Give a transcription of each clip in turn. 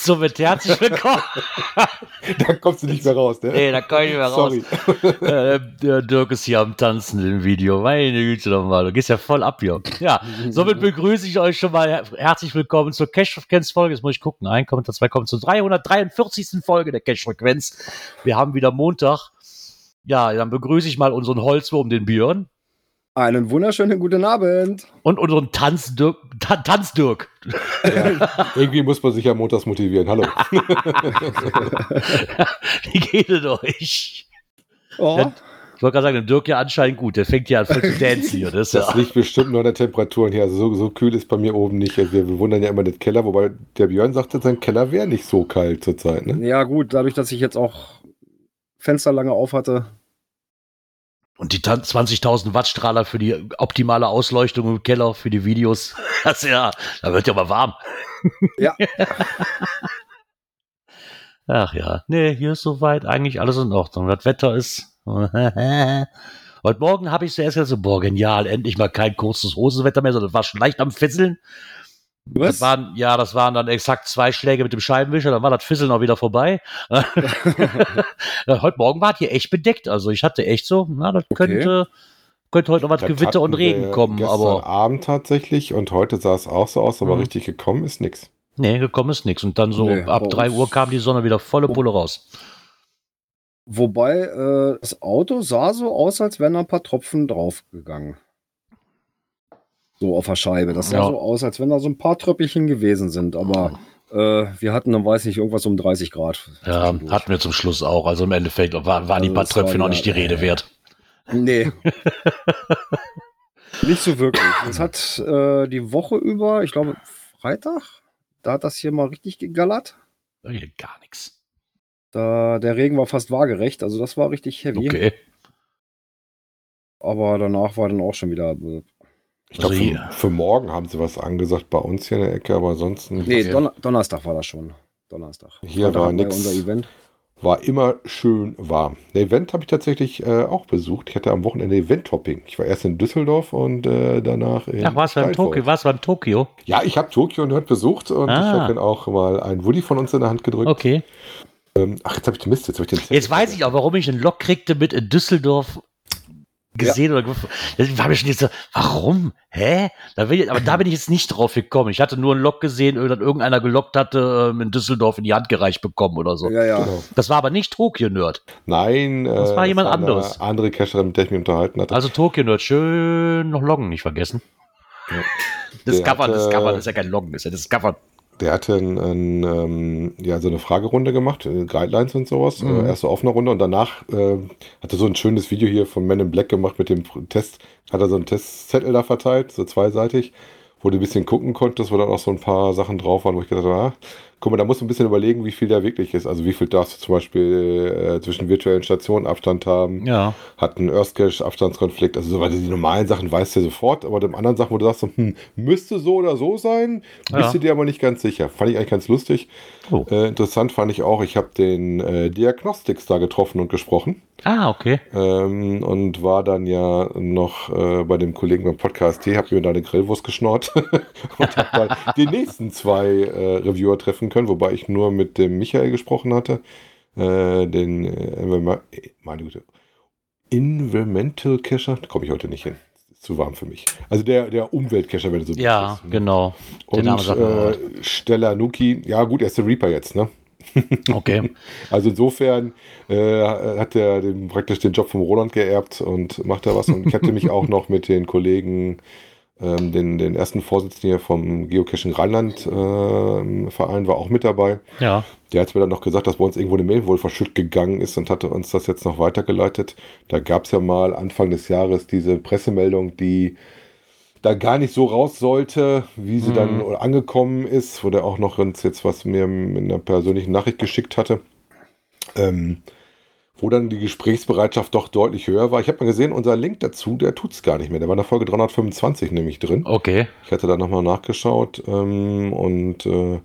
Und somit herzlich willkommen. da kommst du nicht mehr raus, ne? Nee, da komm ich nicht mehr raus. Sorry. Äh, der Dirk ist hier am Tanzen im Video. Meine Güte nochmal. Du gehst ja voll ab hier. Ja, somit begrüße ich euch schon mal her- herzlich willkommen zur Cash-Frequenz-Folge. Jetzt muss ich gucken. Ein Kommentar, zwei kommen zur 343. Folge der Cash-Frequenz. Wir haben wieder Montag. Ja, dann begrüße ich mal unseren Holzwurm, den Björn. Einen wunderschönen guten Abend. Und unseren Tanz-Dirk. Ta Tanz-Dirk. Irgendwie muss man sich ja montags motivieren. Hallo. Wie geht es euch? Oh, Ja. Ich wollte gerade sagen, der Dirk ja anscheinend gut. Der fängt ja an voll zu dancen hier. Das ist Das ja. liegt bestimmt nur an der Temperaturen hier. Also so, so kühl ist bei mir oben nicht. Also wir bewundern ja immer den Keller, wobei der Björn sagte, sein Keller wäre nicht so kalt zurzeit. Ne? ja gut, dadurch, dass ich jetzt auch Fenster lange auf hatte. Und die Tan- 20.000 Wattstrahler für die optimale Ausleuchtung im Keller, für die Videos. Das ja, da wird ja mal warm. Ja. Ach ja, nee, hier ist soweit eigentlich alles in Ordnung. Das Wetter ist. Heute Morgen habe ich zuerst gesagt, so, boah, genial, endlich mal kein kurzes Hosenwetter mehr, sondern war schon leicht am Fisseln. Das waren, ja, das waren dann exakt zwei Schläge mit dem Scheibenwischer, dann war das Fisseln auch wieder vorbei. Heute Morgen war es hier echt bedeckt. Also ich hatte echt so, na, das Okay. könnte, könnte heute noch was Das Gewitter und Regen kommen, gestern aber Abend tatsächlich und heute sah es auch so aus, aber Mhm. richtig gekommen ist nichts. nee, gekommen ist nichts. Und dann so Nee, ab bei 3 uns- Uhr kam die Sonne wieder volle Pulle raus. Wobei äh, das Auto sah so aus, als wären da ein paar Tropfen draufgegangen. So auf der Scheibe. Das sah Ja. so aus, als wenn da so ein paar Tröppelchen gewesen sind. Aber äh, wir hatten dann, weiß ich, irgendwas um 30 Grad. Ja, hatten wir zum Schluss auch. Also im Endeffekt waren, waren die Also paar das war Tröpfchen noch ja- nicht die Rede wert. Nee. nicht so wirklich. Es hat äh, die Woche über, ich glaube Freitag, da hat das hier mal richtig gegallert. Hier Gar nichts. Da, der Regen war fast waagerecht, also das war richtig heavy. Okay. Aber danach war dann auch schon wieder. Ich glaube, Also für, für morgen haben sie was angesagt bei uns hier in der Ecke, aber ansonsten Nee, Donner Donnerstag war das schon. Donnerstag. Hier Freitag war nix. Unser Event. war immer schön warm. Ein Event habe ich tatsächlich äh, auch besucht. Ich hatte am Wochenende Event-Hopping. Ich war erst in Düsseldorf und äh, danach in Ach, warst du Steinfurt. Tokio? Warst du beim Tokio? Ja, ich habe Tokio dort besucht und Ah. ich habe dann auch mal einen Woody von uns in der Hand gedrückt. Okay. Ähm, ach, jetzt habe ich den Mist, jetzt ich den Jetzt weiß ich auch, warum ich einen Lok kriegte mit in Düsseldorf gesehen oder gef- das war mir schon jetzt so, warum? Hä? Da bin ich, aber da bin ich jetzt nicht drauf gekommen. Ich hatte nur einen Lok gesehen, dass irgendeiner gelockt hatte, ähm, in Düsseldorf in die Hand gereicht bekommen oder so. Ja, ja. Genau. Das war aber nicht Tokio-Nerd. Nein, äh, Das war jemand eine anderes. Andere Cacherin, mit der ich mich unterhalten hatte. Also Tokio-Nerd, schön noch Loggen nicht vergessen. Das Der Cover, das hatte- Cover, das ist ja kein Loggen, das ist ja das Cover. Der hatte ein, ein, ähm, ja, so eine Fragerunde gemacht, äh, Guidelines und sowas. Mhm. Äh, erste offene Runde und danach äh, hat er so ein schönes Video hier von Men in Black gemacht mit dem Test. Hat er so einen Testzettel da verteilt, so zweiseitig, wo du ein bisschen gucken konntest, wo dann auch so ein paar Sachen drauf waren, wo ich gedacht habe, ah, guck mal, da musst du ein bisschen überlegen, wie viel da wirklich ist. Also wie viel darfst du zum Beispiel äh, zwischen virtuellen Stationen Abstand haben. Ja. hat einen Earth Cache Abstandskonflikt, also so, weil die normalen Sachen weißt du ja sofort, aber den anderen Sachen, wo du sagst, hm, müsste so oder so sein, bist Ja. du dir aber nicht ganz sicher. Fand ich eigentlich ganz lustig. Oh. Äh, interessant fand ich auch, ich habe den äh, Diagnostics da getroffen und gesprochen Ah, okay. ähm, und war dann ja noch äh, bei dem Kollegen beim Podcast T, habe mir da eine Grillwurst geschnort und habe dann die nächsten zwei äh, Reviewer treffen können, wobei ich nur mit dem Michael gesprochen hatte, äh, den äh, äh, meine Güte, Environmental Cacher, da komme ich heute nicht hin. Ist zu warm für mich. Also der, der Umweltcacher, wenn du so Ja, willst, ne? genau. Und äh. Stella Nuki, ja gut, er ist der Reaper jetzt, ne? Okay. Also insofern äh, hat er den, praktisch den Job vom Roland geerbt und macht da was. Und ich hatte mich auch noch mit den Kollegen, ähm, den, den ersten Vorsitzenden hier vom Geocaching Rheinland ähm, Verein war auch mit dabei. Ja. Der hat mir dann noch gesagt, dass bei uns irgendwo eine Mail wohl verschütt gegangen ist und hatte uns das jetzt noch weitergeleitet. Da gab es ja mal Anfang des Jahres diese Pressemeldung, die da gar nicht so raus sollte, wie sie Mhm. dann angekommen ist, wo der auch noch uns jetzt was mir in einer persönlichen Nachricht geschickt hatte. Ähm, wo dann die Gesprächsbereitschaft doch deutlich höher war. Ich habe mal gesehen, unser Link dazu, der tut es gar nicht mehr. Der war in der Folge 325 nämlich drin. Okay. Ich hatte da nochmal nachgeschaut ähm, und äh,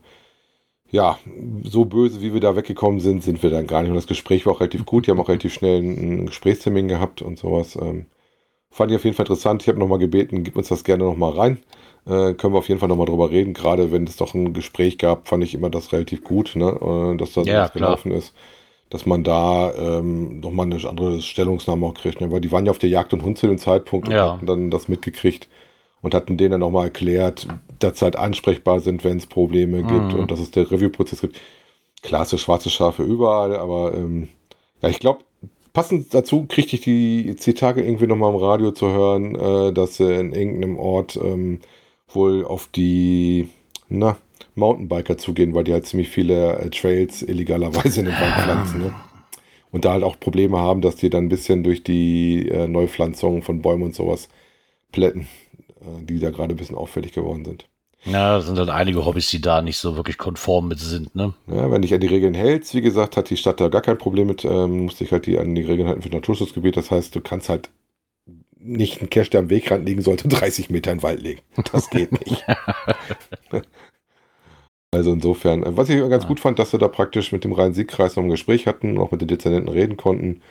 ja, so böse, wie wir da weggekommen sind, sind wir dann gar nicht. Und das Gespräch war auch relativ gut. Die haben auch relativ schnell einen, Gesprächstermin gehabt und sowas. Ähm, fand ich auf jeden Fall interessant. Ich habe nochmal gebeten, gib uns das gerne nochmal rein. Äh, können wir auf jeden Fall nochmal drüber reden. Gerade wenn es doch ein Gespräch gab, fand ich immer das relativ gut, ne? äh, dass da so Ja, gelaufen ist. Dass man da ähm, nochmal eine andere Stellungnahme auch kriegt. Ne? Weil die waren ja auf der Jagd und Hund zu dem Zeitpunkt und Ja. hatten dann das mitgekriegt und hatten denen dann nochmal erklärt, dass sie halt ansprechbar sind, wenn es Probleme gibt Mhm. und dass es der Review-Prozess gibt. Ist schwarze Schafe überall, aber ähm, ja, ich glaube, passend dazu kriegte ich die Zitate irgendwie nochmal im Radio zu hören, äh, dass sie in irgendeinem Ort ähm, wohl auf die na, Mountainbiker zugehen, weil die halt ziemlich viele äh, Trails illegalerweise in den Wald pflanzen. Ne? Und da halt auch Probleme haben, dass die dann ein bisschen durch die äh, Neupflanzung von Bäumen und sowas plätten, äh, die da gerade ein bisschen auffällig geworden sind. Ja, das sind dann einige Hobbys, die da nicht so wirklich konform mit sind, ne? Ja, wenn dich an die Regeln hältst, wie gesagt, hat die Stadt da gar kein Problem mit, ähm, musst dich halt die, an die Regeln halten für das Naturschutzgebiet. Das heißt, du kannst halt nicht einen Cache, der am Wegrand liegen sollte, 30 Meter in den Wald legen. Das geht nicht. also insofern, äh, was ich ganz Ja. gut fand, dass wir da praktisch mit dem Rhein-Sieg-Kreis noch ein Gespräch hatten, auch mit den Dezernenten reden konnten.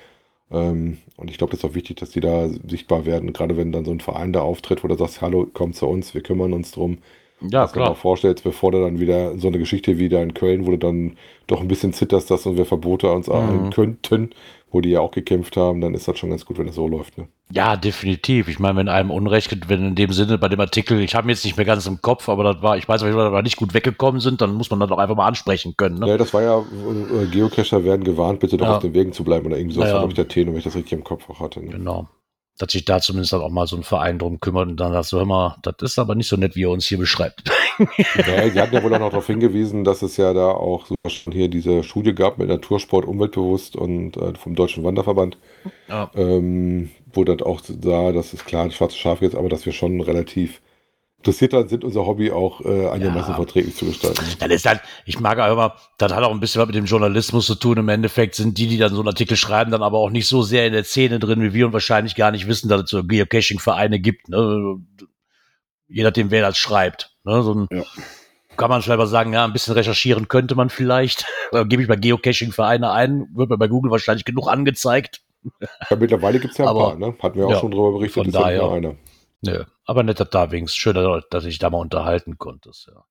Ähm, und ich glaube, das ist auch wichtig, dass die da sichtbar werden, gerade wenn dann so ein Verein da auftritt, wo du sagst, hallo, komm zu uns, wir kümmern uns drum. Ja, was du dir auch vorstellst, bevor du dann wieder so eine Geschichte wieder in Köln, wo du dann doch ein bisschen zitterst, dass wir Verbote uns Mhm. könnten, wo die ja auch gekämpft haben, dann ist das schon ganz gut, wenn es so läuft. Ne? Ja, definitiv. Ich meine, wenn einem Unrecht, wenn in dem Sinne bei dem Artikel, ich habe jetzt nicht mehr ganz im Kopf, aber das war, ich weiß, wenn wir da nicht gut weggekommen sind, dann muss man das doch einfach mal ansprechen können. Ne? Ja, das war ja, äh, Geocacher werden gewarnt, bitte doch Ja. auf den Wegen zu bleiben oder irgendwie so. Das Ja, glaube ich, der Tenor, wenn ich das richtig im Kopf auch hatte. Ne? Genau. Dass sich da zumindest dann auch mal so ein Verein drum kümmert und dann sagst du, hör mal, das ist aber nicht so nett, wie er uns hier beschreibt. Ja, die hatten ja wohl auch noch darauf hingewiesen, dass es ja da auch so schon hier diese Studie gab mit Natursport umweltbewusst und äh, vom Deutschen Wanderverband, Ja. ähm, wo das auch sah, das ist klar, das schwarze Schaf jetzt, aber dass wir schon relativ interessiert sind, unser Hobby auch äh, einigermaßen Ja. verträglich zu gestalten. Das ist halt, ich mag auch immer, das hat auch ein bisschen was mit dem Journalismus zu tun. Im Endeffekt sind die, die dann so einen Artikel schreiben, dann aber auch nicht so sehr in der Szene drin wie wir und wahrscheinlich gar nicht wissen, dass es so Geocaching-Vereine gibt. Ne? Je nachdem, wer das schreibt. Ne? So ein, Ja. Kann man selber sagen, ja, ein bisschen recherchieren könnte man vielleicht. Dann gebe ich bei Geocaching-Vereine ein, wird mir bei Google wahrscheinlich genug angezeigt. Ja, mittlerweile gibt es ja ein Aber- paar, ne? Hatten wir auch ja, schon drüber berichtet, von daher- einer. Nö, aber nett, dass da wenigstens schön, dass ich da mal unterhalten konnte. Ja.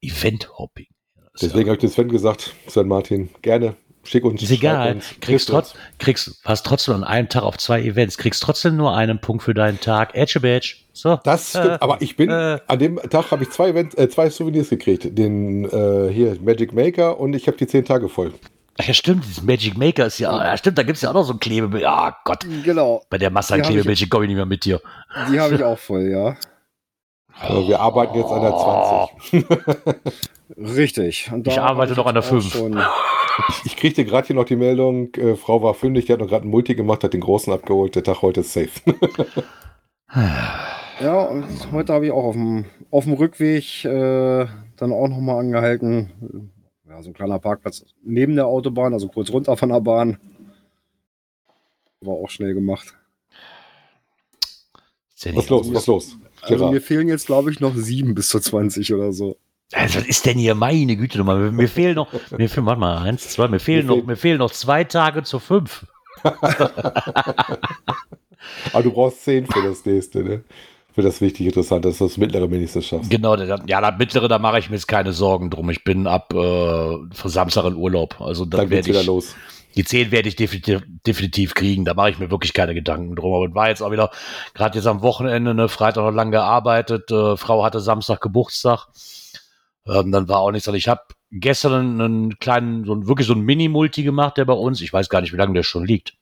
Event-Hopping. Ist ja- Deswegen habe ich den Sven gesagt, Sven Martin, gerne, schick uns. Ist egal. uns, Kriegst, trotz, kriegst, hast trotzdem an einem Tag auf zwei Events, kriegst trotzdem nur einen Punkt für deinen Tag. Edge Badge. So. Das stimmt, Äh, aber ich bin, äh. an dem Tag habe ich zwei, Events, äh, zwei Souvenirs gekriegt. Den äh, hier, Magic Maker und ich habe die zehn Tage voll. Ja, stimmt, dieses Magic Maker ist ja, ja stimmt, da gibt's ja auch noch so ein Klebebild. Ja, Gott, Genau, bei der Masse an Klebebildchen komme ich nicht mehr mit dir. die habe ich auch voll, ja. Äh, wir arbeiten jetzt an der 20. Richtig. Ich arbeite noch an der auch fünf. schon- Ich kriegte gerade hier noch die Meldung, äh, Frau war fündig, die hat noch gerade einen Multi gemacht, hat den großen abgeholt, der Tag heute ist safe. Ja, und heute habe ich auch auf dem, auf dem Rückweg äh, dann auch nochmal angehalten. Ja, so ein kleiner Parkplatz neben der Autobahn, also kurz runter von der Bahn. War auch schnell gemacht. Ist ja Was nicht- los, was los? Also mir fehlen jetzt, glaube ich, noch sieben bis zu 20 oder so. Also, was ist denn hier meine Güte nochmal? Mir, mir fehlen noch, mir fehlen, warte mal, eins, zwei, mir fehlen Mir noch, fehlt- mir fehlen noch zwei Tage zu fünf. Aber du brauchst zehn für das nächste, ne? Für das wichtig Interessante, dass du das mittlere wenigstens schaffst. Genau, der, ja, das mittlere, da mache ich mir jetzt keine Sorgen drum. Ich bin ab äh, für Samstag in Urlaub. Also dann Dann geht's werde wieder ich, los. Die 10 werde ich definitiv, definitiv kriegen. Da mache ich mir wirklich keine Gedanken drum. Aber war jetzt auch wieder, gerade jetzt am Wochenende, ne, Freitag noch lang gearbeitet. Äh, Frau hatte Samstag Geburtstag. Ähm, dann war auch nichts. Also ich habe gestern einen, einen kleinen, so ein, wirklich so ein Mini-Multi gemacht, der bei uns, ich weiß gar nicht, wie lange der schon liegt.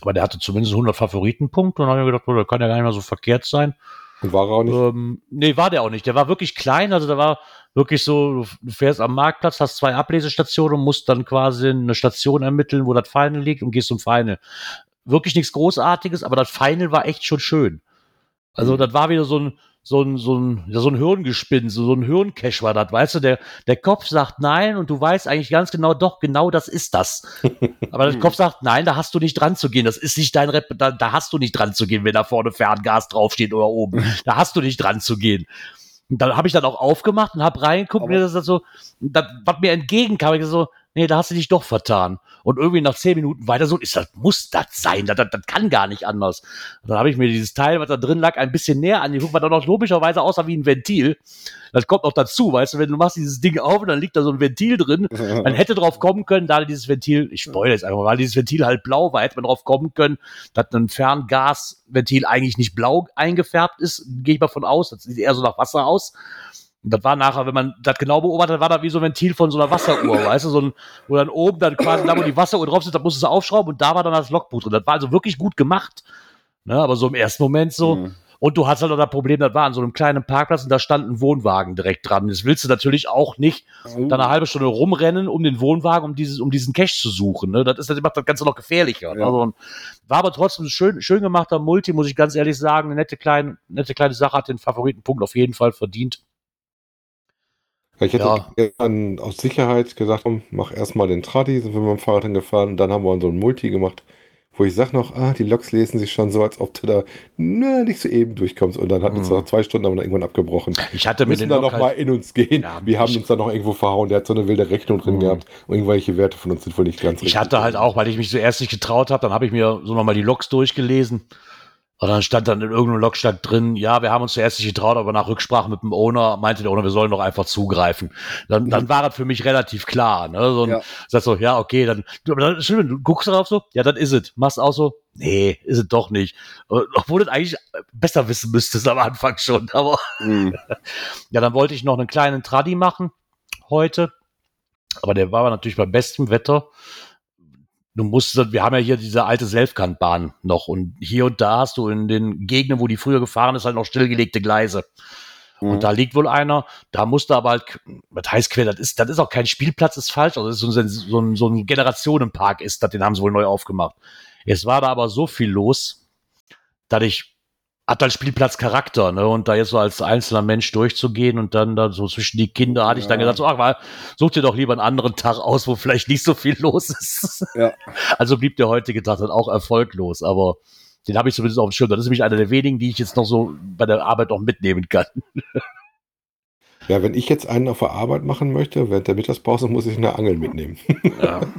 Aber der hatte zumindest 100 Favoritenpunkte und dann habe ich gedacht, oh, der kann ja gar nicht mal so verkehrt sein. Und war er auch nicht. Ähm, nee, war der auch nicht. Der war wirklich klein. Also da war wirklich so, du fährst am Marktplatz, hast zwei Ablesestationen und musst dann quasi eine Station ermitteln, wo das Final liegt und gehst zum Final. Wirklich nichts Großartiges, aber das Final war echt schon schön. Also Mhm. das war wieder so ein, so ein, so ein, ja, so ein Hirngespinst, so so ein Hirncash war das, weißt du, der, der Kopf sagt nein und du weißt eigentlich ganz genau, doch, genau das ist das. Aber der Mhm. Kopf sagt, nein, da hast du nicht dran zu gehen, das ist nicht dein Rep, da, da hast du nicht dran zu gehen, wenn da vorne Ferngas draufsteht oder oben. Da hast du nicht dran zu gehen. Und dann habe ich dann auch aufgemacht und habe reingeguckt, mir das so, das, was mir entgegenkam, ich so, nee, da hast du dich doch vertan. Und irgendwie nach zehn Minuten weiter so, ist das, muss das sein, das, das, das kann gar nicht anders. Und dann habe ich mir dieses Teil, was da drin lag, ein bisschen näher angeguckt, was dann auch logischerweise aussah wie ein Ventil. Das kommt noch dazu, weißt du, wenn du machst dieses Ding auf und dann liegt da so ein Ventil drin, man hätte drauf kommen können, da dieses Ventil, ich spoilere jetzt einfach mal, weil dieses Ventil halt blau war, hätte man drauf kommen können, dass ein Ferngasventil eigentlich nicht blau eingefärbt ist, gehe ich mal von aus, das sieht eher so nach Wasser aus. Und das war nachher, wenn man das genau beobachtet, war das wie so ein Ventil von so einer Wasseruhr, weißt du, so ein, wo dann oben dann quasi da, wo die Wasseruhr drauf sitzt, da musst du es aufschrauben und da war dann das Logbuch drin. Das war also wirklich gut gemacht. Ne, aber so im ersten Moment so, Mhm. und du hast halt auch das Problem, das war an so einem kleinen Parkplatz und da stand ein Wohnwagen direkt dran. Das willst du natürlich auch nicht dann eine halbe Stunde rumrennen um den Wohnwagen, um, dieses, um diesen Cache zu suchen. Ne? Das, ist, das macht das Ganze noch gefährlicher. Ja. Also, war aber trotzdem ein schön, schön gemachter Multi, muss ich ganz ehrlich sagen. Eine nette, kleine, nette kleine Sache hat den Favoritenpunkt auf jeden Fall verdient. Ich hätte Ja. dann aus Sicherheit gesagt, komm, mach erstmal den Tradi, sind wir mit dem Fahrrad hingefahren und dann haben wir so ein Multi gemacht, wo ich sag noch, ah, die Loks lesen sich schon so, als ob du da na, nicht so eben durchkommst. Und dann hat uns Mhm. nach zwei Stunden aber dann irgendwann abgebrochen. Ich hatte Wir mit müssen den da Lok noch mal halt, in uns gehen. Ja, wir haben ich- uns da noch irgendwo verhauen. Der hat so eine wilde Rechnung drin Mhm. gehabt. Und irgendwelche Werte von uns sind wohl nicht ganz ich richtig. hatte halt auch, weil ich mich zuerst nicht getraut habe, dann habe ich mir so nochmal die Loks durchgelesen. Und dann stand dann in irgendeinem Log stand drin, ja, wir haben uns zuerst nicht getraut, aber nach Rücksprache mit dem Owner meinte der Owner, wir sollen doch einfach zugreifen. Dann, dann war das für mich relativ klar. Ne? So, Ja. ja. Sag so, ja, okay, dann, du, aber dann stimmt, du guckst darauf so, ja, das ist es. Machst auch so, nee, ist es doch nicht. Äh, Obwohl du eigentlich besser wissen müsstest am Anfang schon. Aber Mhm. ja, dann wollte ich noch einen kleinen Traddy machen heute. Aber der war natürlich bei bestem Wetter. Du musst, wir haben ja hier diese alte Selfkantbahn noch und hier und da hast du in den Gegenden, wo die früher gefahren ist, halt noch stillgelegte Gleise. Mhm. Und da liegt wohl einer, da musste aber halt, was heißt quer, das ist, das ist auch kein Spielplatz, ist falsch, also das ist so ein, so ein, so ein Generationenpark ist, das, den haben sie wohl neu aufgemacht. Es war da aber so viel los, dass ich, hat halt Spielplatzcharakter, ne, und da jetzt so als einzelner Mensch durchzugehen und dann da so zwischen die Kinder hatte ich dann Ja. gesagt, so, ach, mal, such dir doch lieber einen anderen Tag aus, wo vielleicht nicht so viel los ist. Ja. Also blieb der heutige Tag dann auch erfolglos, aber den habe ich zumindest auf dem Schirm. Das ist nämlich einer der wenigen, die ich jetzt noch so bei der Arbeit noch mitnehmen kann. Ja, wenn ich jetzt einen auf der Arbeit machen möchte, während der Mittagspause muss ich eine Angel mitnehmen. Ja.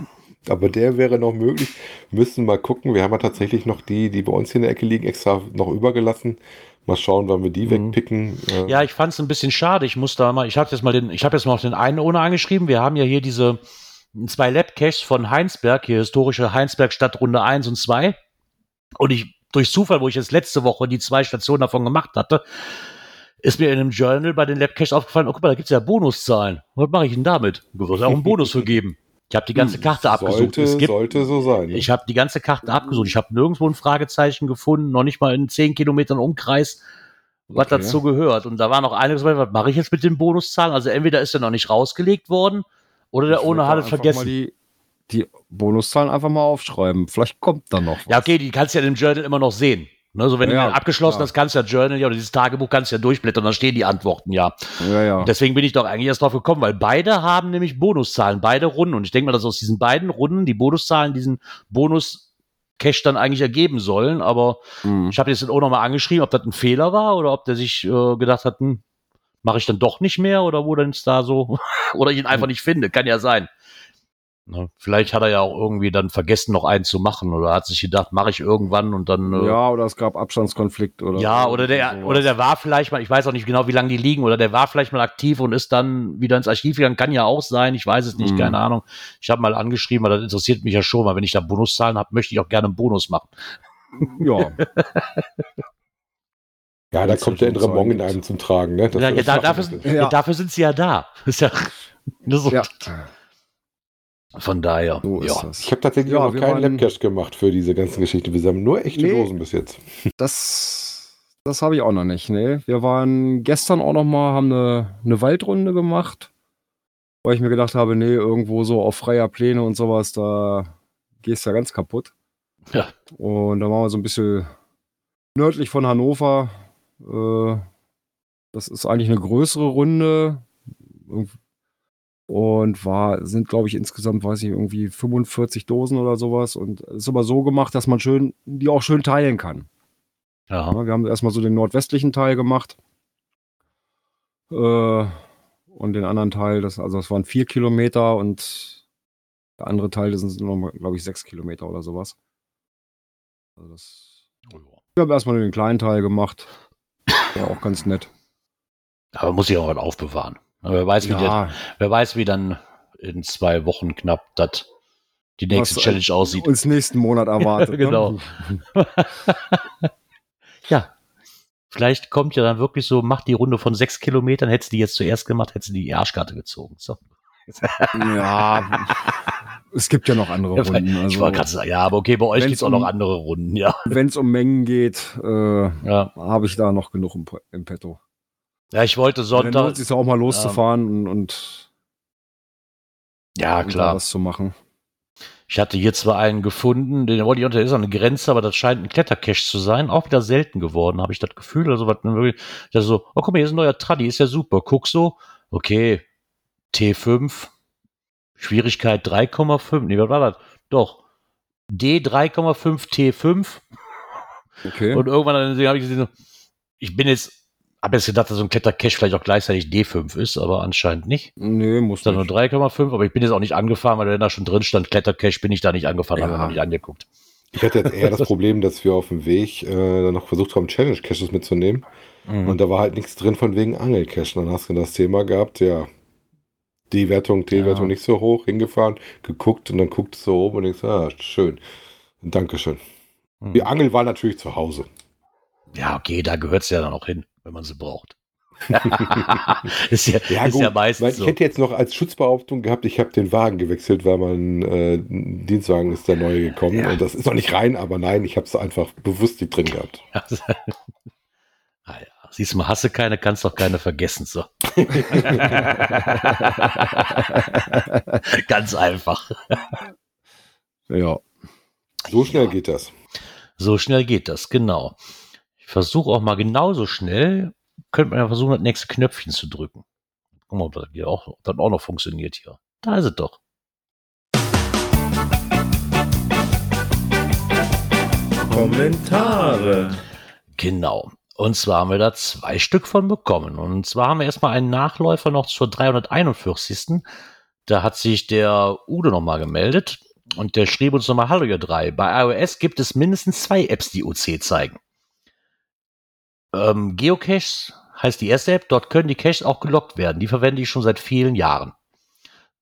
Aber der wäre noch möglich. Müssen mal gucken. Wir haben ja tatsächlich noch die, die bei uns hier in der Ecke liegen, extra noch übergelassen. Mal schauen, wann wir die Mhm. wegpicken. Ja, ich fand es ein bisschen schade. Ich muss da mal, ich habe jetzt mal den, ich habe jetzt mal auf den einen ohne angeschrieben. Wir haben ja hier diese zwei Lab-Caches von Heinsberg, hier historische Heinsberg Stadtrunde 1 und 2. Und ich, durch Zufall, wo ich jetzt letzte Woche die zwei Stationen davon gemacht hatte, ist mir in einem Journal bei den Lab-Caches aufgefallen, oh, guck mal, da gibt's ja Bonuszahlen. Was mache ich denn damit? Du wirst auch einen Bonus vergeben. Ich habe die ganze Karte abgesucht. Hm, sollte, Es gibt, sollte so sein. ne? ich habe die ganze Karte abgesucht. Ich habe nirgendwo ein Fragezeichen gefunden, noch nicht mal in 10 Kilometern Umkreis, was Okay. dazu gehört. Und da war noch einiges, was mache ich jetzt mit den Bonuszahlen? Also entweder ist er noch nicht rausgelegt worden oder der Ich ohne hat es vergessen. Die, die Bonuszahlen einfach mal aufschreiben. Vielleicht kommt da noch was. Ja, okay, die kannst du ja im Journal immer noch sehen. Ne, so wenn Ja, du den abgeschlossen klar. hast, kannst du ja Journal ja oder dieses Tagebuch kannst du ja durchblättern, dann stehen die Antworten ja. Ja, ja. Deswegen bin ich doch eigentlich erst drauf gekommen, weil beide haben nämlich Bonuszahlen, beide Runden. Und ich denke mal, dass aus diesen beiden Runden die Bonuszahlen diesen Bonus-Cache dann eigentlich ergeben sollen. Aber Mhm. ich habe jetzt auch nochmal angeschrieben, ob das ein Fehler war oder ob der sich äh, gedacht hat, hm, mache ich dann doch nicht mehr oder wo denn es da so, oder ich ihn einfach nicht finde. Kann ja sein. Ne? Vielleicht hat er ja auch irgendwie dann vergessen, noch einen zu machen oder hat sich gedacht, mache ich irgendwann und dann. Äh, Ja, oder es gab Abstandskonflikt oder ja, oder der, sowas. oder der war vielleicht mal, ich weiß auch nicht genau, wie lange die liegen, oder der war vielleicht mal aktiv und ist dann wieder ins Archiv gegangen, kann ja auch sein, ich weiß es nicht, Mhm. keine Ahnung. Ich habe mal angeschrieben, weil das interessiert mich ja schon, weil wenn ich da Bonuszahlen habe, möchte ich auch gerne einen Bonus machen. Ja, ja, da kommt der innere Mong in einem zum Tragen. Ne? Das Ja, ja, das dafür, ja. Ja. dafür sind sie ja da. Ist ja, nur so, ja. Von daher, So ja. Ich habe tatsächlich Ja, noch keinen Labcache gemacht für diese ganzen Geschichten. Wir sammeln nur echte Nee. Dosen bis jetzt. Das, das habe ich auch noch nicht. Nee. Wir waren gestern auch noch mal, haben eine, eine Waldrunde gemacht, weil ich mir gedacht habe, nee, irgendwo so auf freier Pläne und sowas, da gehst du ja ganz kaputt. Ja. Und da waren wir so ein bisschen nördlich von Hannover, Äh, das ist eigentlich eine größere Runde und war, sind, glaube ich, insgesamt, weiß ich, irgendwie 45 Dosen oder sowas. Und ist aber so gemacht, dass man schön, die auch schön teilen kann. Ja. Ja, wir haben erstmal so den nordwestlichen Teil gemacht. Äh, und den anderen Teil, das, also das waren vier Kilometer und der andere Teil, das sind noch, glaube ich, sechs Kilometer oder sowas. Also das, wir haben erstmal den kleinen Teil gemacht. War auch ganz nett. Aber muss ich auch mal aufbewahren. Wer weiß, wie, der, Ja, wer weiß, wie dann in zwei Wochen knapp das die nächste Was, Challenge aussieht. uns nächsten Monat erwartet. Genau. Ne? Ja. Vielleicht kommt ja dann wirklich so, macht die Runde von sechs Kilometern, hättest du die jetzt zuerst gemacht, hättest du die Arschkarte gezogen. So. Ja, es gibt ja noch andere Runden. ich Also, wollte gerade sagen, ja, aber okay, bei euch gibt es auch noch andere Runden, ja. Wenn es um Mengen geht, äh, Ja, habe ich da noch genug im, im Petto. Ja ich wollte Dann Sonntag. lohnt es sich auch mal loszufahren und, und, Ja, und da klar. was zu machen. Ich hatte hier zwar einen gefunden, den wollte ich unter, ist an eine Grenze, aber das scheint ein Klettercache zu sein. Auch wieder selten geworden, habe ich das Gefühl. Also, was wirklich, das so, oh, guck mal, hier ist ein neuer Traddy, ist ja super. Guck so, okay, T5, Schwierigkeit 3,5, nee, was war das? Doch, D 3,5 T5. Okay. Und irgendwann habe ich gesehen, ich bin jetzt, habe jetzt gedacht, dass so ein Klettercache vielleicht auch gleichzeitig D5 ist, aber anscheinend nicht. nee, muss dann nur nicht. 3,5, aber ich bin jetzt auch nicht angefahren, weil wenn da schon drin stand, Klettercache, bin ich da nicht angefahren, Ja. habe mir noch nicht angeguckt. Ich hatte jetzt eher das Problem, dass wir auf dem Weg äh, dann noch versucht haben, Challenge-Caches mitzunehmen. Mhm. Und da war halt nichts drin von wegen Angelcache. Dann hast du das Thema gehabt, ja, die Wertung, T-Wertung Ja. nicht so hoch, hingefahren, geguckt und dann guckt es so oben und denkst, ah, schön. Dankeschön. Mhm. Die Angel war natürlich zu Hause. Ja, okay, da gehört es ja dann auch hin, wenn man sie braucht. ist ja, Ja, ist gut, ja meistens ich so. hätte jetzt noch als Schutzbehauptung gehabt, ich habe den Wagen gewechselt, weil mein äh, Dienstwagen ist der neue gekommen. Ja. Und das ist noch nicht rein, aber nein, ich habe es einfach bewusst nicht drin gehabt. ah, ja. Siehst du mal, hasse keine, kannst doch keine vergessen. So. Ganz einfach. Ja. So schnell geht das. So schnell geht das, genau. Ich versuche auch mal genauso schnell, könnte man ja versuchen, das nächste Knöpfchen zu drücken. Guck mal, ob das, hier auch, ob das auch noch funktioniert hier. Da ist es doch. Kommentare. Genau. Und zwar haben wir da zwei Stück von bekommen. Und zwar haben wir erstmal einen Nachläufer noch zur 341. Da hat sich der Udo nochmal gemeldet und der schrieb uns nochmal, hallo ihr drei, bei iOS gibt es mindestens zwei Apps, die OC zeigen. Ähm, Geocaches heißt die erste App, dort können die Caches auch gelockt werden. Die verwende ich schon seit vielen Jahren.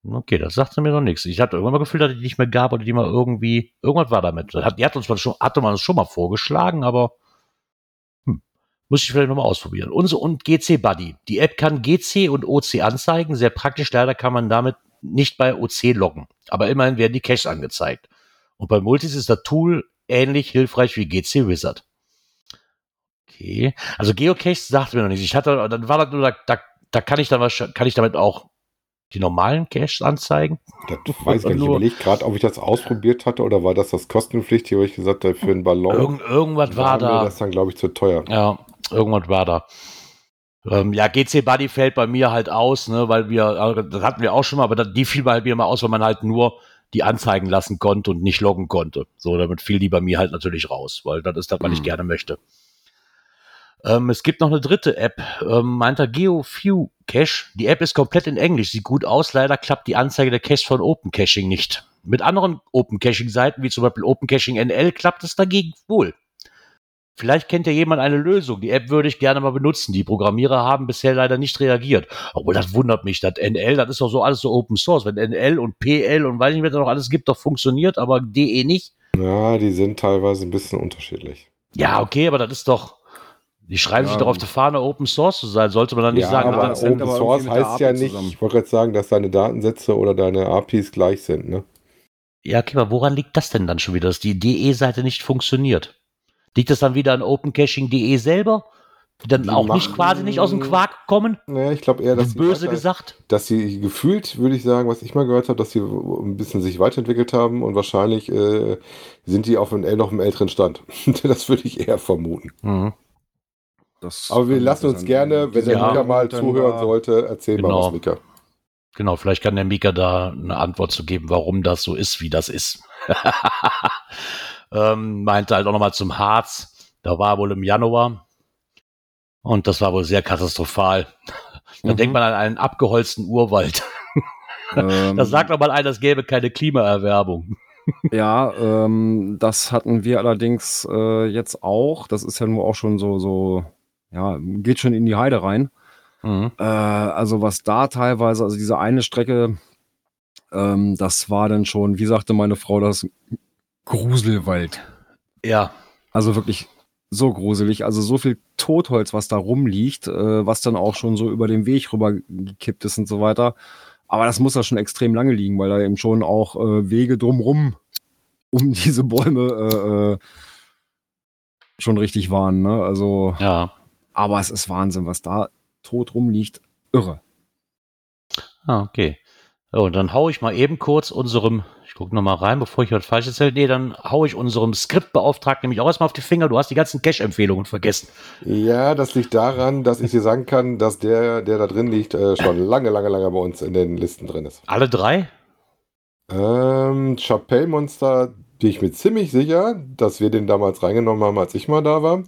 Okay, das sagte mir noch nichts. Ich hatte irgendwann mal gefühlt, dass die nicht mehr gab oder die mal irgendwie, irgendwas war damit. Hat, die hat uns schon, hatte man uns schon mal vorgeschlagen, aber hm, muss ich vielleicht nochmal ausprobieren. Und, und GC Buddy. Die App kann GC und OC anzeigen. Sehr praktisch. Leider kann man damit nicht bei OC loggen. Aber immerhin werden die Caches angezeigt. Und bei Multis ist das Tool ähnlich hilfreich wie GC Wizard. Okay. Also Geocache sagt mir noch nichts. Ich hatte, dann war das nur, da, da, da kann ich dann wahrscheinlich, kann ich damit auch die normalen Caches anzeigen. Das weiß ich gar nicht. Ich überlege gerade, ob ich das ausprobiert hatte oder war das das kostenpflichtige, wo ich gesagt habe, für einen Ballon. Irgend, irgendwas war mir da. das dann, glaube ich, zu teuer. Ja, irgendwas war da. Ähm, ja, GC Buddy fällt bei mir halt aus, ne, weil wir, äh, das hatten wir auch schon mal, aber die fiel halt wieder mal aus, weil man halt nur die anzeigen lassen konnte und nicht loggen konnte. So, damit fiel die bei mir halt natürlich raus, weil das ist das, was ich Hm. gerne möchte. Ähm, es gibt noch eine dritte App, ähm, meint er GeoFew Cache. Die App ist komplett in Englisch, sieht gut aus, leider klappt die Anzeige der Cache von Open Caching nicht. Mit anderen Open Caching Seiten, wie zum Beispiel Open Caching NL, klappt es dagegen wohl. Vielleicht kennt ja jemand eine Lösung. Die App würde ich gerne mal benutzen. Die Programmierer haben bisher leider nicht reagiert. Obwohl, das wundert mich. Das NL, das ist doch so alles so Open Source. Wenn NL und PL und weiß nicht, was da noch alles gibt, doch funktioniert, aber DE nicht. Ja, die sind teilweise ein bisschen unterschiedlich. Ja, okay, aber das ist doch. Die schreiben Ja, sich doch auf die Fahne, Open Source zu sein. Sollte man dann nicht ja, sagen, aber Open Source heißt ja nicht, zusammen. ich wollte gerade sagen, dass deine Datensätze oder deine APIs gleich sind. Ne? ja, okay, aber woran liegt das denn dann schon wieder, dass die DE-Seite nicht funktioniert? Liegt das dann wieder an OpenCaching.de selber? Die dann Die auch nicht machen- quasi nicht aus dem Quark kommen? Naja, ich glaube eher, dass Böse weiter- gesagt. dass sie gefühlt, würde ich sagen, was ich mal gehört habe, dass sie ein bisschen sich weiterentwickelt haben und wahrscheinlich äh, sind die auf einem, noch im älteren Stand. das würde ich eher vermuten. Mhm. Das Aber wir lassen man uns dann gerne, wenn der Mika mal dann zuhören da- sollte, erzähl mal Genau. was, Mika. Genau, vielleicht kann der Mika da eine Antwort zu geben, warum das so ist, wie das ist. ähm, meinte halt auch nochmal zum Harz. Da war wohl im Januar. Und das war wohl sehr katastrophal. Da Mhm. denkt man an einen abgeholzten Urwald. Ähm, Da sagt doch mal einer, es gäbe keine Klimaerwerbung. Ja, ähm, das hatten wir allerdings äh, jetzt auch. Das ist ja nur auch schon so, so, ja, geht schon in die Heide rein. Mhm. Äh, also was da teilweise, also diese eine Strecke, ähm, das war dann schon, wie sagte meine Frau, das Gruselwald. Ja, Also wirklich so gruselig. Also so viel Totholz, was da rumliegt, äh, was dann auch schon so über den Weg rüber gekippt ist und so weiter. Aber das muss da schon extrem lange liegen, weil da eben schon auch äh, Wege drumrum um diese Bäume äh, äh, schon richtig waren. Ne? Also, ja. Aber es ist Wahnsinn, was da tot rumliegt. Irre. Ah, okay. So, dann hau ich mal eben kurz unserem, ich gucke noch mal rein, bevor ich was Falsches erzähle. Nee, dann hau ich unserem Skriptbeauftragten nämlich auch erstmal auf die Finger. Du hast die ganzen Cash-Empfehlungen vergessen. Ja, das liegt daran, dass ich dir sagen kann, dass der, der da drin liegt, äh, schon lange, lange, lange bei uns in den Listen drin ist. Alle drei? Ähm, Chapelle Monster bin ich mir ziemlich sicher, dass wir den damals reingenommen haben, als ich mal da war.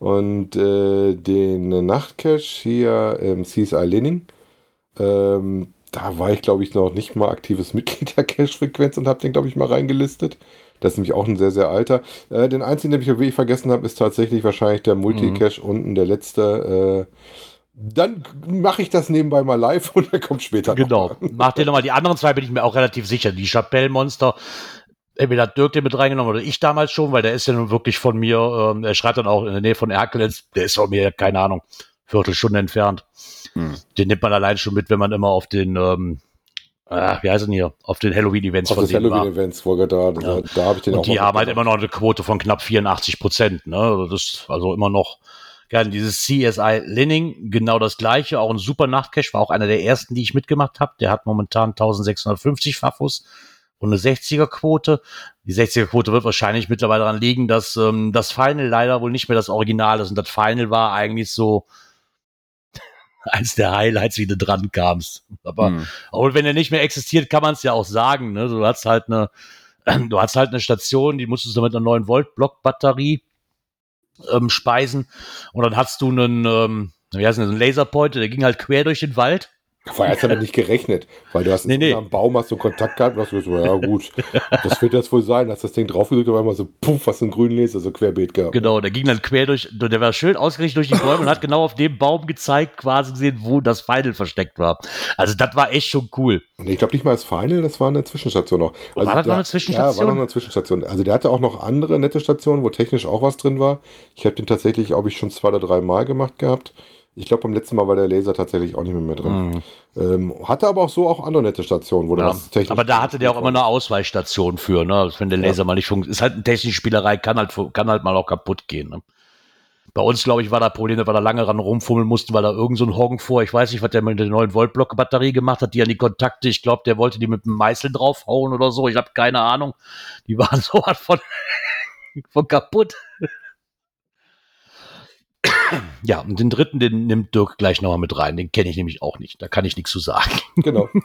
Und äh, den Nachtcash hier im CSI Lening, ähm, da war ich, glaube ich, noch nicht mal aktives Mitglied der Cash-Frequenz und habe den, glaube ich, mal reingelistet. Das ist nämlich auch ein sehr, sehr alter. Äh, den einzigen, den ich wirklich vergessen habe, ist tatsächlich wahrscheinlich der Multicache unten, der letzte. Äh, dann mache ich das nebenbei mal live und der kommt später. noch Genau. mal. Mach dir nochmal. Die anderen zwei bin ich mir auch relativ sicher. Die Chapelle-Monster, entweder hat Dirk den mit reingenommen oder ich damals schon, weil der ist ja nun wirklich von mir, ähm, er schreibt dann auch in der Nähe von Erkelenz, der ist von mir, keine Ahnung, Viertelstunde entfernt. Hm. Den nimmt man allein schon mit, wenn man immer auf den, ähm, ah, wie heißt denn hier, auf den Halloween-Events von denen war. Halloween-Events, wir da, da, Ja. da habe ich den auch Und die mal haben halt immer noch eine Quote von knapp 84 Prozent. Ne? Also Das ist also immer noch gerne dieses CSI Linning, genau das gleiche. Auch ein super Nachtcache, war auch einer der ersten, die ich mitgemacht habe. Der hat momentan 1650 Fafus und eine 60er-Quote. Die 60er-Quote wird wahrscheinlich mittlerweile daran liegen, dass ähm, das Final leider wohl nicht mehr das Original ist. Und das Final war eigentlich so eins der Highlights, wie du dran kamst. Aber Hm. und wenn er nicht mehr existiert, kann man es ja auch sagen. Ne? Du hast halt eine, du hast halt eine Station, die musstest du mit einer 9 Volt Block-Batterie ähm, speisen. Und dann hast du einen, ähm, wie heißt denn das, einen Laserpointer, der ging halt quer durch den Wald. Vorher hast du damit nicht gerechnet, weil du hast Nee, nee. am Baum hast du Kontakt gehabt und hast gesagt, ja gut, das wird jetzt wohl sein. Hast das Ding draufgedrückt und einmal so, puff, was ein grünen Laser, so querbeet gehabt. Genau, der ging dann quer durch, der war schön ausgerichtet durch die Bäume und hat genau auf dem Baum gezeigt, quasi gesehen, wo das Final versteckt war. Also das war echt schon cool. Nee, ich glaube nicht mal das Final, das war eine Zwischenstation noch. Also War das noch da- eine Zwischenstation? Ja, war noch eine Zwischenstation. Also der hatte auch noch andere nette Stationen, wo technisch auch was drin war. Ich habe den tatsächlich, glaube ich, schon zwei oder drei Mal gemacht gehabt. Ich glaube, beim letzten Mal war der Laser tatsächlich auch nicht mehr, mehr drin. Ähm, hatte aber auch so auch andere nette Stationen, wo Ja, was technisch. aber da hatte der auch immer eine Ausweichstation für, ne? Also Wenn der Laser mal nicht funktioniert. Ist halt eine technische Spielerei, kann halt, kann halt mal auch kaputt gehen. Ne? Bei uns, glaube ich, war das Problem, dass wir da lange ran rumfummeln mussten, weil da irgend so ein Hoggen vor, ich weiß nicht, was der mit der 9 Volt Block Batterie gemacht hat, die an die Kontakte, ich glaube, der wollte die mit einem Meißel draufhauen oder so, ich habe keine Ahnung. Die waren so was von, von kaputt. Ja, und den dritten, den nimmt Dirk gleich nochmal mit rein. Den kenne ich nämlich auch nicht. Da kann ich nichts zu sagen. Genau.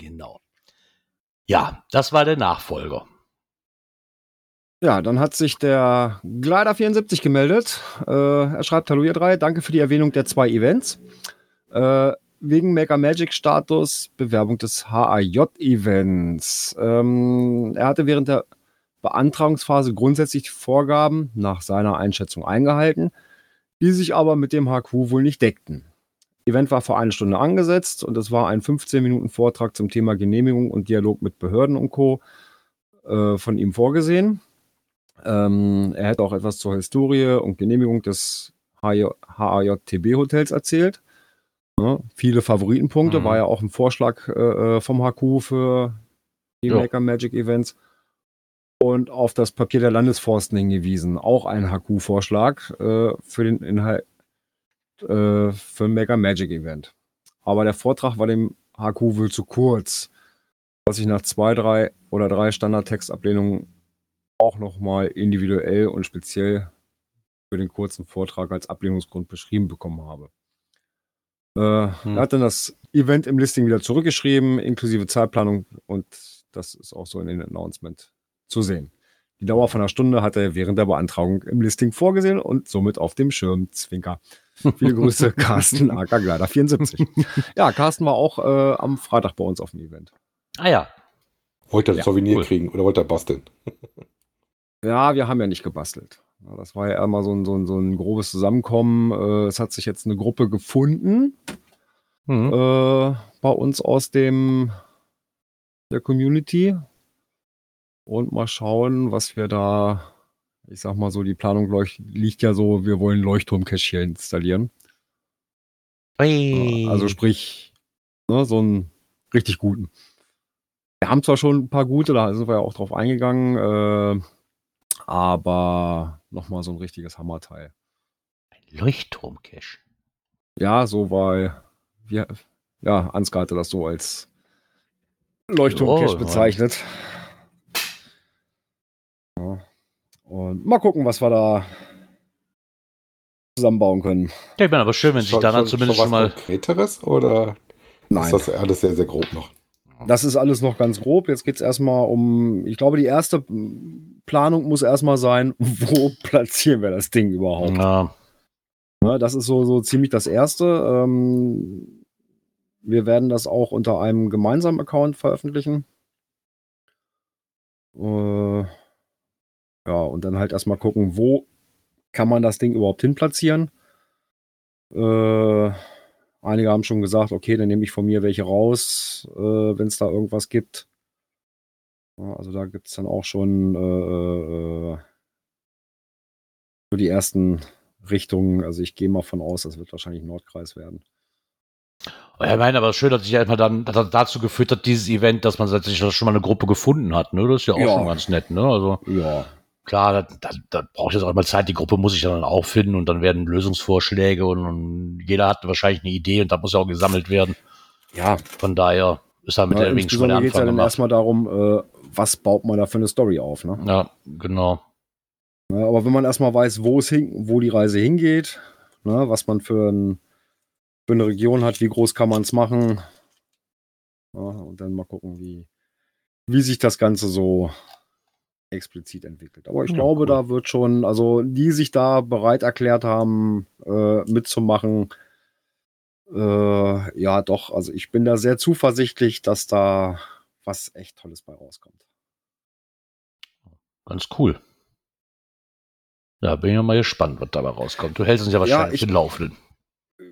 Genau. Ja, das war der Nachfolger. Ja, dann hat sich der Glider74 gemeldet. Äh, er schreibt, hallo ihr drei, danke für die Erwähnung der zwei Events. Äh, wegen Mega Magic Status, Bewerbung des HAJ-Events. Ähm, er hatte während der Beantragungsphase grundsätzlich die Vorgaben nach seiner Einschätzung eingehalten, die sich aber mit dem HQ wohl nicht deckten. Event war vor einer Stunde angesetzt und es war ein 15 Minuten Vortrag zum Thema Genehmigung und Dialog mit Behörden und Co. Äh, von ihm vorgesehen. Ähm, er hätte auch etwas zur Historie und Genehmigung des HAJTB-Hotels erzählt. Ja, viele Favoritenpunkte, Mhm. war ja auch ein Vorschlag äh, vom HQ für die Ja. Maker Magic Events. Und auf das Papier der Landesforsten hingewiesen. Auch ein HQ-Vorschlag äh, für den Inhalt äh, für Mega Magic Event. Aber der Vortrag war dem HQ wohl zu kurz, was ich nach zwei, drei oder drei Standardtextablehnungen auch nochmal individuell und speziell für den kurzen Vortrag als Ablehnungsgrund beschrieben bekommen habe. Äh, Hm. Er hat dann das Event im Listing wieder zurückgeschrieben, inklusive Zeitplanung und das ist auch so in den Announcement zu sehen. Die Dauer von einer Stunde hat er während der Beantragung im Listing vorgesehen und somit auf dem Schirm Zwinker. Viele Grüße, Carsten AK Gleider 74. Ja, Carsten war auch äh, am Freitag bei uns auf dem Event. Ah ja. Wollt ihr das Ja, Souvenir cool. kriegen oder wollt ihr basteln? Ja, wir haben ja nicht gebastelt. Das war ja immer so ein, so ein, so ein grobes Zusammenkommen. Äh, es hat sich jetzt eine Gruppe gefunden Mhm. äh, bei uns aus dem der Community und mal schauen, was wir da, ich sag mal so, die Planung liegt ja so, wir wollen Leuchtturm-Cache hier installieren. Ui. Also sprich, ne, so einen richtig guten. Wir haben zwar schon ein paar gute, da sind wir ja auch drauf eingegangen, äh, aber nochmal so ein richtiges Hammerteil. Ein Leuchtturm-Cache. Ja, so weil wir, ja, Ansgar hatte das so als Leuchtturm-Cache Oh, bezeichnet. Ja. Und mal gucken, was wir da zusammenbauen können. Ja, ich meine, aber schön, wenn sich da dann zumindest schon mal. Konkreteres oder Nein, ist das alles sehr, sehr grob noch? das ist alles noch ganz grob. Jetzt geht es erstmal um, ich glaube, die erste Planung muss erstmal sein, wo platzieren wir das Ding überhaupt? Ja, Ne, das ist so, so ziemlich das Erste. Ähm, wir werden das auch unter einem gemeinsamen Account veröffentlichen. Äh, ja, und dann halt erstmal gucken, wo kann man das Ding überhaupt hin platzieren. Äh, einige haben schon gesagt, okay, dann nehme ich von mir welche raus, äh, wenn es da irgendwas gibt. Ja, also da gibt es dann auch schon äh, äh, so die ersten Richtungen. Also ich gehe mal von aus, das wird wahrscheinlich Nordkreis werden. Ja, ich meine, aber schön, dass sich erstmal dann dass das dazu geführt hat, dieses Event, dass man sich schon mal eine Gruppe gefunden hat. Ne? Das ist ja auch Ja. schon ganz nett. Ne? Also Ja, klar, da, da, braucht jetzt auch mal Zeit. Die Gruppe muss sich dann auch finden und dann werden Lösungsvorschläge und, und jeder hat wahrscheinlich eine Idee und da muss ja auch gesammelt werden. ja. Von daher ist da mit ja der Wings schon der geht es ja Anfang dann gemacht. erstmal darum, äh, was baut man da für eine Story auf. Ne? Ja, genau. Ja, aber wenn man erstmal weiß, wo es hin, wo die Reise hingeht, ne, was man für, ein, für eine Region hat, wie groß kann man es machen, ja, und dann mal gucken, wie, wie sich das Ganze so explizit entwickelt. Aber ich Ja, glaube, cool. da wird schon, also die sich da bereit erklärt haben, äh, mitzumachen, äh, ja doch, also ich bin da sehr zuversichtlich, dass da was echt Tolles bei rauskommt. Ganz cool. Ja, bin ja mal gespannt, was dabei rauskommt. Du hältst uns ja wahrscheinlich ich- den Laufenden.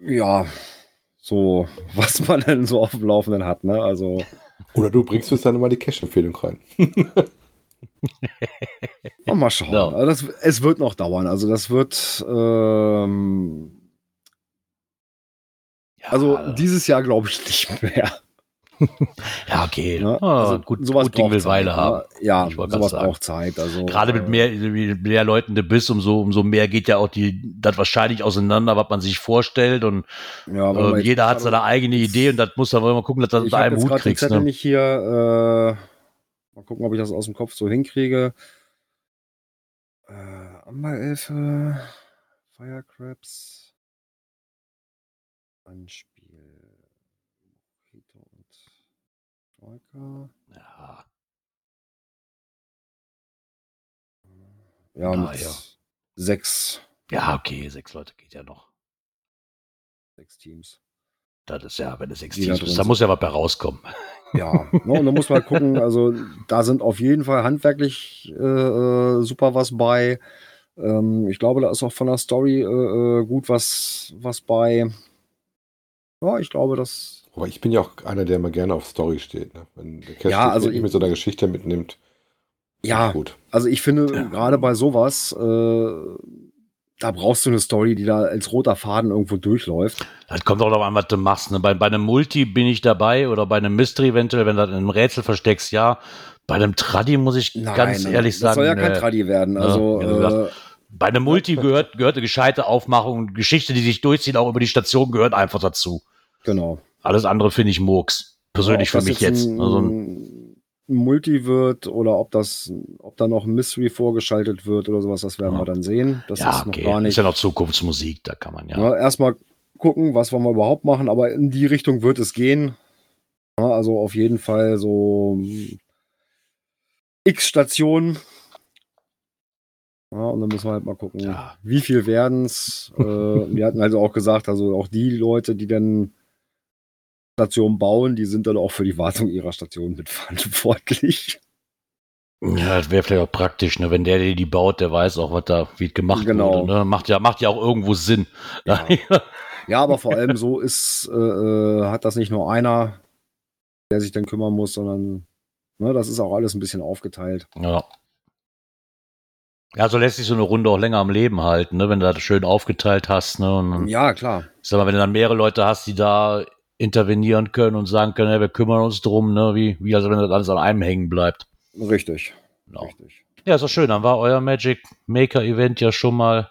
ja, so, was man denn so auf dem Laufenden hat, ne? Also, Oder du bringst uns dann immer die Cash-Empfehlung rein. mal schauen. Ja. Also das, es wird noch dauern. Also, das wird, ähm, Ja, also dieses Jahr glaube ich nicht mehr. ja, okay. Ne? Ah, also, gut, sowas gut Ding will Zeit, Weile ne? haben. Ja, Ich sowas sagen. braucht Zeit. Also, Gerade mit äh, mehr, mit mehr Leuten du bist, umso, umso mehr geht ja auch die, das wahrscheinlich auseinander, was man sich vorstellt. Und Ja, äh, jeder hat seine eigene Idee und das muss dann mal gucken, dass das Ich unter habe einem Hut kriegst. Zettel Ne? nicht hier. Äh, mal gucken, ob ich das aus dem Kopf so hinkriege. Äh, Amberelfe, Firecrabs, Anspiel, Mojito und Troika. Ja, Ja, Ah, ja. sechs, ja, okay, sechs Leute geht ja noch. sechs Teams. Das ist ja, wenn es sechs Die da Teams drin ist, da muss ja was bei rauskommen. Ja, ne, und da muss man gucken, also da sind auf jeden Fall handwerklich äh, äh, super was bei. Ähm, ich glaube, da ist auch von der Story äh, äh, gut was, was bei. Ja, ich glaube, das. Aber ich bin ja auch einer, der immer gerne auf Story steht. Ne? Wenn der Cash Ja, also ich- mit so einer Geschichte mitnimmt, Ja, gut. also ich finde, gerade bei sowas, äh, da brauchst du eine Story, die da als roter Faden irgendwo durchläuft. Das kommt auch noch an, was du machst. Ne? Bei, bei einem Multi bin ich dabei oder bei einem Mystery eventuell, wenn du das in einem Rätsel versteckst, ja. Bei einem Tradi muss ich ganz nein, ehrlich das sagen, soll ja kein äh, Tradi werden. ja, Also, gesagt, äh, bei einem Multi gehört, gehört eine gescheite Aufmachung, und Geschichte, die sich durchzieht, auch über die Station, gehört einfach dazu. genau. Alles andere finde ich Murks. Persönlich Ob für das mich jetzt. Ein, Also, ein Multi wird oder ob das, ob da noch ein Mystery vorgeschaltet wird oder sowas, das werden Ja. wir dann sehen. Das ja, ist noch okay. gar nicht. Ist ja noch Zukunftsmusik, da kann man ja. Ja, erstmal gucken, was wollen wir überhaupt machen, aber in die Richtung wird es gehen. Ja, also auf jeden Fall so mm, x Stationen. Ja, und dann müssen wir halt mal gucken, wie viel werden es. Äh, wir hatten also auch gesagt, also auch die Leute, die dann Stationen bauen, die sind dann auch für die Wartung ihrer Station mitverantwortlich. Ja, das wäre vielleicht auch praktisch, ne? wenn der, der die baut, der weiß auch, was da wie gemacht Genau. wurde. Ne? Macht, ja, macht ja auch irgendwo Sinn. Ja. Ja, aber vor allem so ist, äh, äh, hat das nicht nur einer, der sich dann kümmern muss, sondern ne, das ist auch alles ein bisschen aufgeteilt. Ja. Ja, so lässt sich so eine Runde auch länger am Leben halten, ne? wenn du das schön aufgeteilt hast. Ne? Und Ja, klar. sag mal, wenn du dann mehrere Leute hast, die da intervenieren können und sagen können, ja, wir kümmern uns drum, ne? wie, wie also wenn das alles an einem hängen bleibt. Richtig. Genau. Richtig. Ja, ist doch schön. Dann war euer Magic Maker Event ja schon mal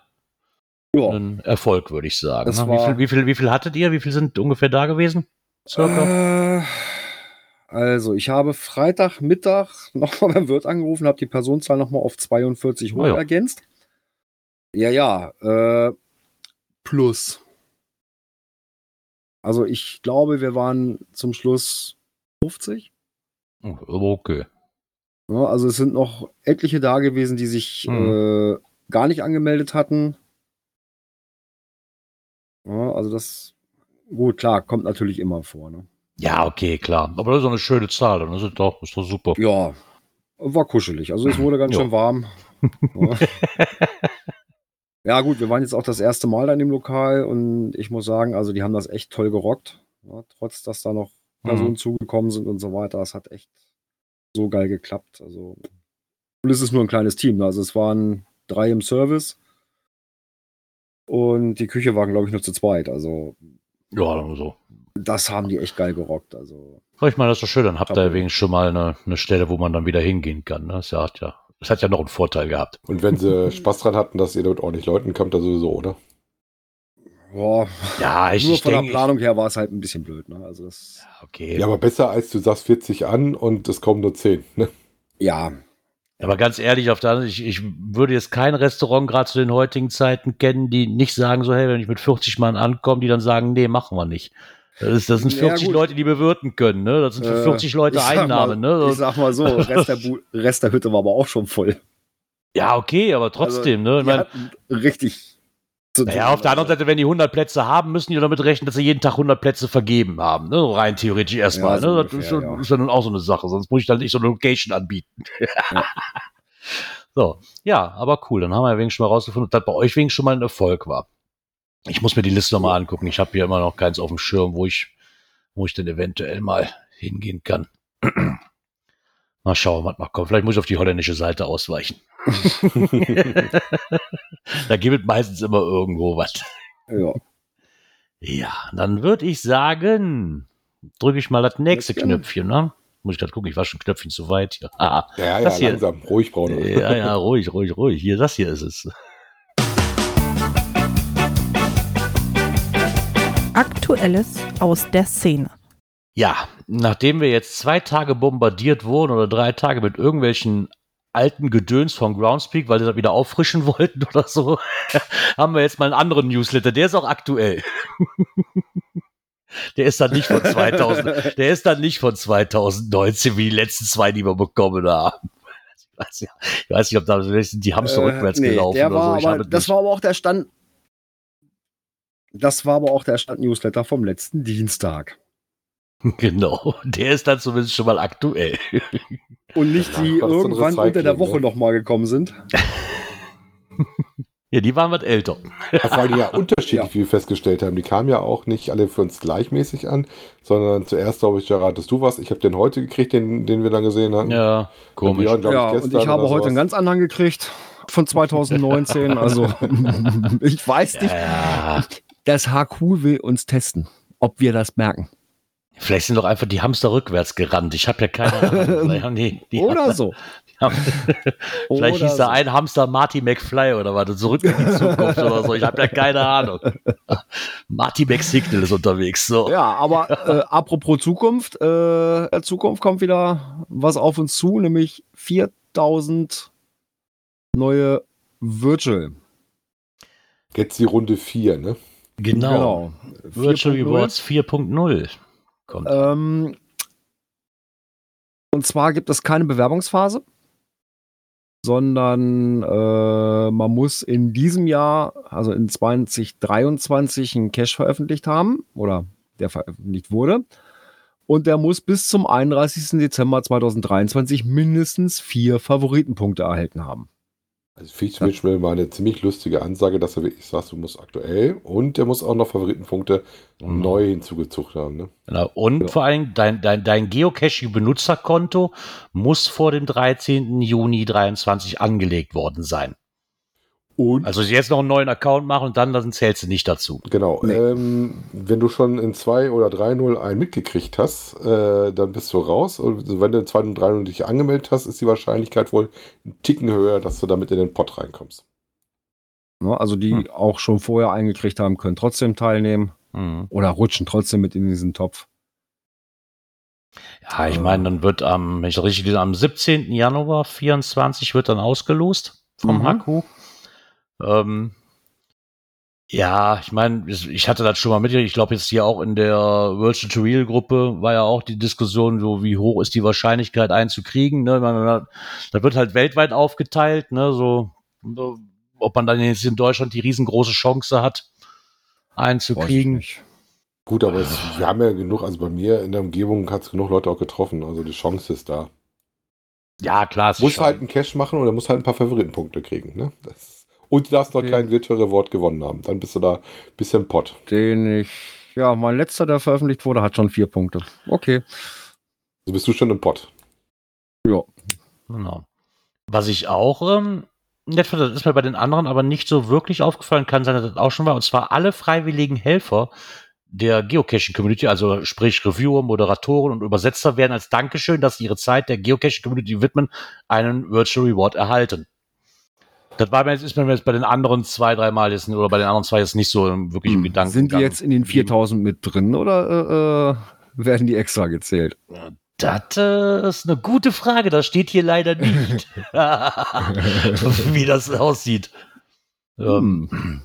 Ja. ein Erfolg, würde ich sagen. Ne? Wie, viel, wie, viel, wie viel hattet ihr? Wie viel sind ungefähr da gewesen? Circa? Äh, also, ich habe Freitag Mittag nochmal beim Wirt angerufen, habe die Personenzahl nochmal auf 42 hoch Oh ja. ergänzt. Ja, ja. Äh, plus. Also, ich glaube, wir waren zum Schluss 50. Oh, aber okay. Ja, also es sind noch etliche da gewesen, die sich Mhm. äh, gar nicht angemeldet hatten. Ja, also das, gut, klar, kommt natürlich immer vor. Ne? Ja, okay, klar. Aber das ist doch eine schöne Zahl. Dann ist es doch, ist doch super. Ja, war kuschelig. Also es wurde ganz Ja. schön warm. Ja. gut, wir waren jetzt auch das erste Mal da in dem Lokal und ich muss sagen, also die haben das echt toll gerockt. Ja, trotz, dass da noch Personen Mhm. zugekommen sind und so weiter. Das hat echt so geil geklappt. Also, und es ist nur ein kleines Team. ne? Also es waren drei im Service und die Küche waren, glaube ich, nur zu zweit. Also Ja, so. das haben die echt geil gerockt. Also ich meine, das ist doch schön. Dann habt ihr ja wenigstens schon mal eine, eine Stelle, wo man dann wieder hingehen kann. Ne? Das, hat ja, das hat ja noch einen Vorteil gehabt. Und wenn sie Spaß dran hatten, dass ihr dort ordentlich Leuten kommt, dann sowieso, oder? boah, Ja, ich, nur ich von denke. der Planung her war es halt ein bisschen blöd. Ne? Also das, Ich, okay. Ja, aber besser als du sagst 40 an und es kommen nur 10. Ne? ja, Aber ganz ehrlich, auf der anderen ich, ich würde jetzt kein Restaurant gerade zu den heutigen Zeiten kennen, die nicht sagen so, hey, wenn ich mit 40 Mann ankomme, die dann sagen, nee, machen wir nicht. Das, ist, das sind Ja, 40 gut. Leute, die bewirten können, ne? Das sind für Äh, 40 Leute ich sag Einnahmen, mal, ne? Ich sag mal so, Rest der, Rest der Hütte war aber auch schon voll. Ja, okay, aber trotzdem, ne? Ich mein, richtig. naja, auf der anderen Seite, wenn die 100 Plätze haben, müssen die damit rechnen, dass sie jeden Tag 100 Plätze vergeben haben, ne? Rein theoretisch erstmal, Ja, so ne? Das ungefähr, ist, ja. ist ja nun auch so eine Sache, sonst muss ich dann nicht so eine Location anbieten. Ja. So, ja, aber cool, dann haben wir ja wenigstens schon mal rausgefunden, dass bei euch wenigstens schon mal ein Erfolg war. Ich muss mir die Liste nochmal angucken. Ich habe hier immer noch keins auf dem Schirm, wo ich, wo ich denn eventuell mal hingehen kann. mal schauen, was noch kommt. Vielleicht muss ich auf die holländische Seite ausweichen. da gibt es meistens immer irgendwo was. Ja. Ja, dann würde ich sagen, drücke ich mal das nächste gerne. Knöpfchen, ne? Muss ich gerade gucken, ich war schon ein Knöpfchen zu weit hier. Ah, Ja, ja, Das langsam. Ruhig, Braune. ja, ja, ruhig, ruhig, ruhig. Hier, das hier ist es. Aktuelles aus der Szene. Ja, nachdem wir jetzt zwei Tage bombardiert wurden oder drei Tage mit irgendwelchen alten Gedöns von Groundspeak, weil sie das wieder auffrischen wollten oder so, haben wir jetzt mal einen anderen Newsletter. Der ist auch aktuell. Der ist dann nicht von 2000, der ist dann nicht von 2019 wie die letzten zwei, die wir bekommen haben. Ich weiß, ja, ich weiß nicht, ob da die haben so rückwärts Äh, nee, gelaufen Der oder so. aber, das nicht- war aber auch der Stand. Das war aber auch der Stand-Newsletter vom letzten Dienstag. Genau, der ist dann zumindest schon mal aktuell. Und nicht Ja, die ein irgendwann unter der Recycling, Woche ne? noch mal gekommen sind. Ja, die waren was älter. Vor allem ja unterschiedlich, Ja. wie wir festgestellt haben. Die kamen ja auch nicht alle für uns gleichmäßig an, sondern zuerst, glaube ich, Gerard, hattest du was. Ich habe den heute gekriegt, den, den wir dann gesehen haben. Ja, komisch. Björn, glaub ja, und gestern ich habe heute sowas. einen ganz anderen gekriegt von 2019. also ich weiß nicht. Ja, Das HQ will uns testen, ob wir das merken. Vielleicht sind doch einfach die Hamster rückwärts gerannt. Ich habe ja keine Ahnung. Haben die, die Oder so. Vielleicht Oder hieß da so. ein Hamster Marty McFly oder was, zurück in die Zukunft oder so. Ich habe ja keine Ahnung. Marty McSignal ist unterwegs. So. Ja, aber äh, apropos Zukunft, äh, in Zukunft kommt wieder was auf uns zu, nämlich 4000 neue Virtual. Jetzt die Runde 4, ne? Genau. Virtual 4.0. Rewards 4.0 kommt. Ähm, und zwar gibt es keine Bewerbungsphase, sondern äh, man muss in diesem Jahr, also in 2023, einen Cache veröffentlicht haben oder der veröffentlicht wurde. Und der muss bis zum 31. Dezember 2023 mindestens vier Favoritenpunkte erhalten haben. Also Feature Mitchell war eine ziemlich lustige Ansage, dass er wirklich sagt, du musst aktuell und der muss auch noch Favoritenpunkte Mhm. neu hinzugezogen haben. Ne? Genau. Und Ja. vor allem dein, dein, dein Geocaching-Benutzerkonto muss vor dem 13. Juni 23 angelegt worden sein. Und Also jetzt noch einen neuen Account machen und dann, dann zählst du nicht dazu. genau, Nee. ähm, wenn du schon in 2 oder 3.0 einen mitgekriegt hast, äh, dann bist du raus. Und wenn du in 2 und 3.0 dich angemeldet hast, ist die Wahrscheinlichkeit wohl einen Ticken höher, dass du damit in den Pott reinkommst. Ne, Also die Hm. auch schon vorher eingekriegt haben, können trotzdem teilnehmen Mhm. oder rutschen trotzdem mit in diesen Topf. Ja, ich meine, dann wird am, wenn ich richtig am 17. Januar 24 wird dann ausgelost vom Mhm. Haku. Ähm, ja, ich meine, ich hatte das schon mal mitgekriegt. Ich glaube jetzt hier auch in der Virtual to Real Gruppe war ja auch die Diskussion, so wie hoch ist die Wahrscheinlichkeit einzukriegen. Ne? Man, man, da wird halt weltweit aufgeteilt, ne? so, ob man dann jetzt in Deutschland die riesengroße Chance hat, Weiß ich einzukriegen. nicht. Gut, aber es, wir haben ja genug, also bei mir in der Umgebung hat es genug Leute auch getroffen. Also die Chance ist da. Ja, klar. Muss halt einen Cash machen oder muss halt ein paar Favoritenpunkte kriegen. Ne? Das, und du darfst noch Okay. kein Virtual Reward gewonnen haben. Dann bist du da ein bisschen Pott. Den ich, ja, mein letzter, der veröffentlicht wurde, hat schon vier Punkte. Okay. So bist du schon im Pott. Genau. Was ich auch ähm, nett finde, das ist mir bei den anderen aber nicht so wirklich aufgefallen, kann sein, dass das auch schon war, und zwar alle freiwilligen Helfer der Geocaching-Community, also sprich Reviewer, Moderatoren und Übersetzer, werden als Dankeschön, dass sie ihre Zeit der Geocaching-Community widmen, einen Virtual Reward erhalten. Das war mir jetzt, ist mir jetzt bei den anderen zwei, dreimal jetzt, oder bei den anderen zwei jetzt nicht so wirklich im Gedanken. Hm. Sind die jetzt in den 4000 mit drin oder äh, äh, werden die extra gezählt? Das äh, ist eine gute Frage, das steht hier leider nicht. Wie das aussieht. Ähm, Hm.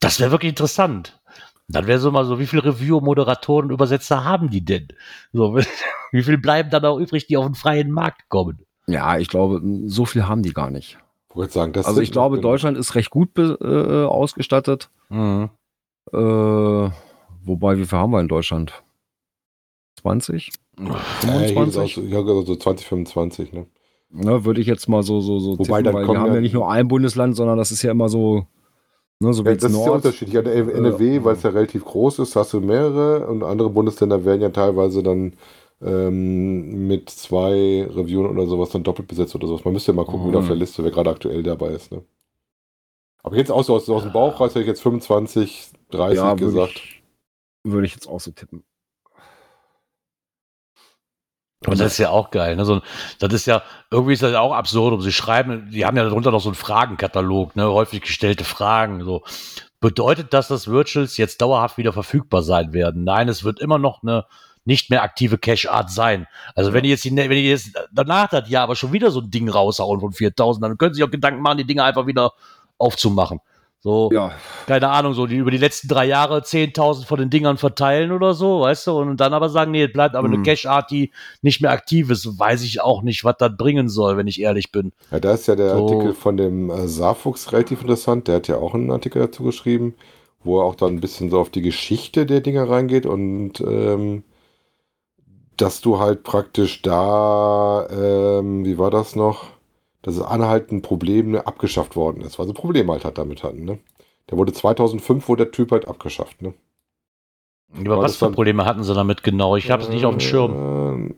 Das wäre wirklich interessant. Dann wäre so mal so, wie viele Reviewer, Moderatoren und Übersetzer haben die denn? So, wie viel bleiben dann auch übrig, die auf den freien Markt kommen? Ja, ich glaube, so viel haben die gar nicht. Ich sagen, Also ich glaube, Deutschland ist recht gut äh, ausgestattet. Mhm. Äh, wobei, wie viel haben wir in Deutschland? 20? Ja, hier ist 25? auch, ja, so 2025. Ne? Ne, würde ich jetzt mal so, so, so Wobei, dann weil wir haben ja- ja nicht nur ein Bundesland, sondern das ist ja immer so, ne, so Ja, das ist ja Nord. unterschiedlich. An der NRW, weil es ja relativ groß ist, hast du mehrere und andere Bundesländer werden ja teilweise dann ähm, mit zwei Reviewern oder sowas dann doppelt besetzt oder sowas. Man müsste ja mal gucken, Mhm. wer auf der Liste, wer gerade aktuell dabei ist. Ne? Aber jetzt aus, aus, aus dem Bauch raus hätte ich jetzt 25, 30 ja, würde gesagt. ich, würde ich jetzt auch so tippen. Aber das ist ja auch geil. Ne? So, das ist ja, irgendwie ist das ja auch absurd. Und sie schreiben, die haben ja darunter noch so einen Fragenkatalog, ne? häufig gestellte Fragen. So. Bedeutet das, dass Virtuals jetzt dauerhaft wieder verfügbar sein werden? Nein, es wird immer noch eine nicht mehr aktive Cache-Art sein. Also wenn ihr jetzt, die- wenn ihr jetzt danach das Jahr aber schon wieder so ein Ding raushauen von 4000, dann können Sie sich auch Gedanken machen, die Dinge einfach wieder aufzumachen. So, Ja, keine Ahnung, so die über die letzten drei Jahre 10.000 von den Dingern verteilen oder so, weißt du, und dann aber sagen, nee, es bleibt aber eine Mhm. Cache-Art, die nicht mehr aktiv ist, weiß ich auch nicht, was das bringen soll, wenn ich ehrlich bin. Ja, da ist ja der So. Artikel von dem äh, Saarfuchs relativ interessant. Der hat ja auch einen Artikel dazu geschrieben, wo er auch dann ein bisschen so auf die Geschichte der Dinger reingeht und ähm, dass du halt praktisch da, ähm, wie war das noch, dass es anhaltend Problem abgeschafft worden ist, weil sie Probleme halt hat damit hatten. Ne? Der wurde 2005 wurde der Typ halt abgeschafft. Ne? Aber War was für dann- Probleme hatten sie damit genau? Ich habe es nicht auf dem Schirm. Ähm,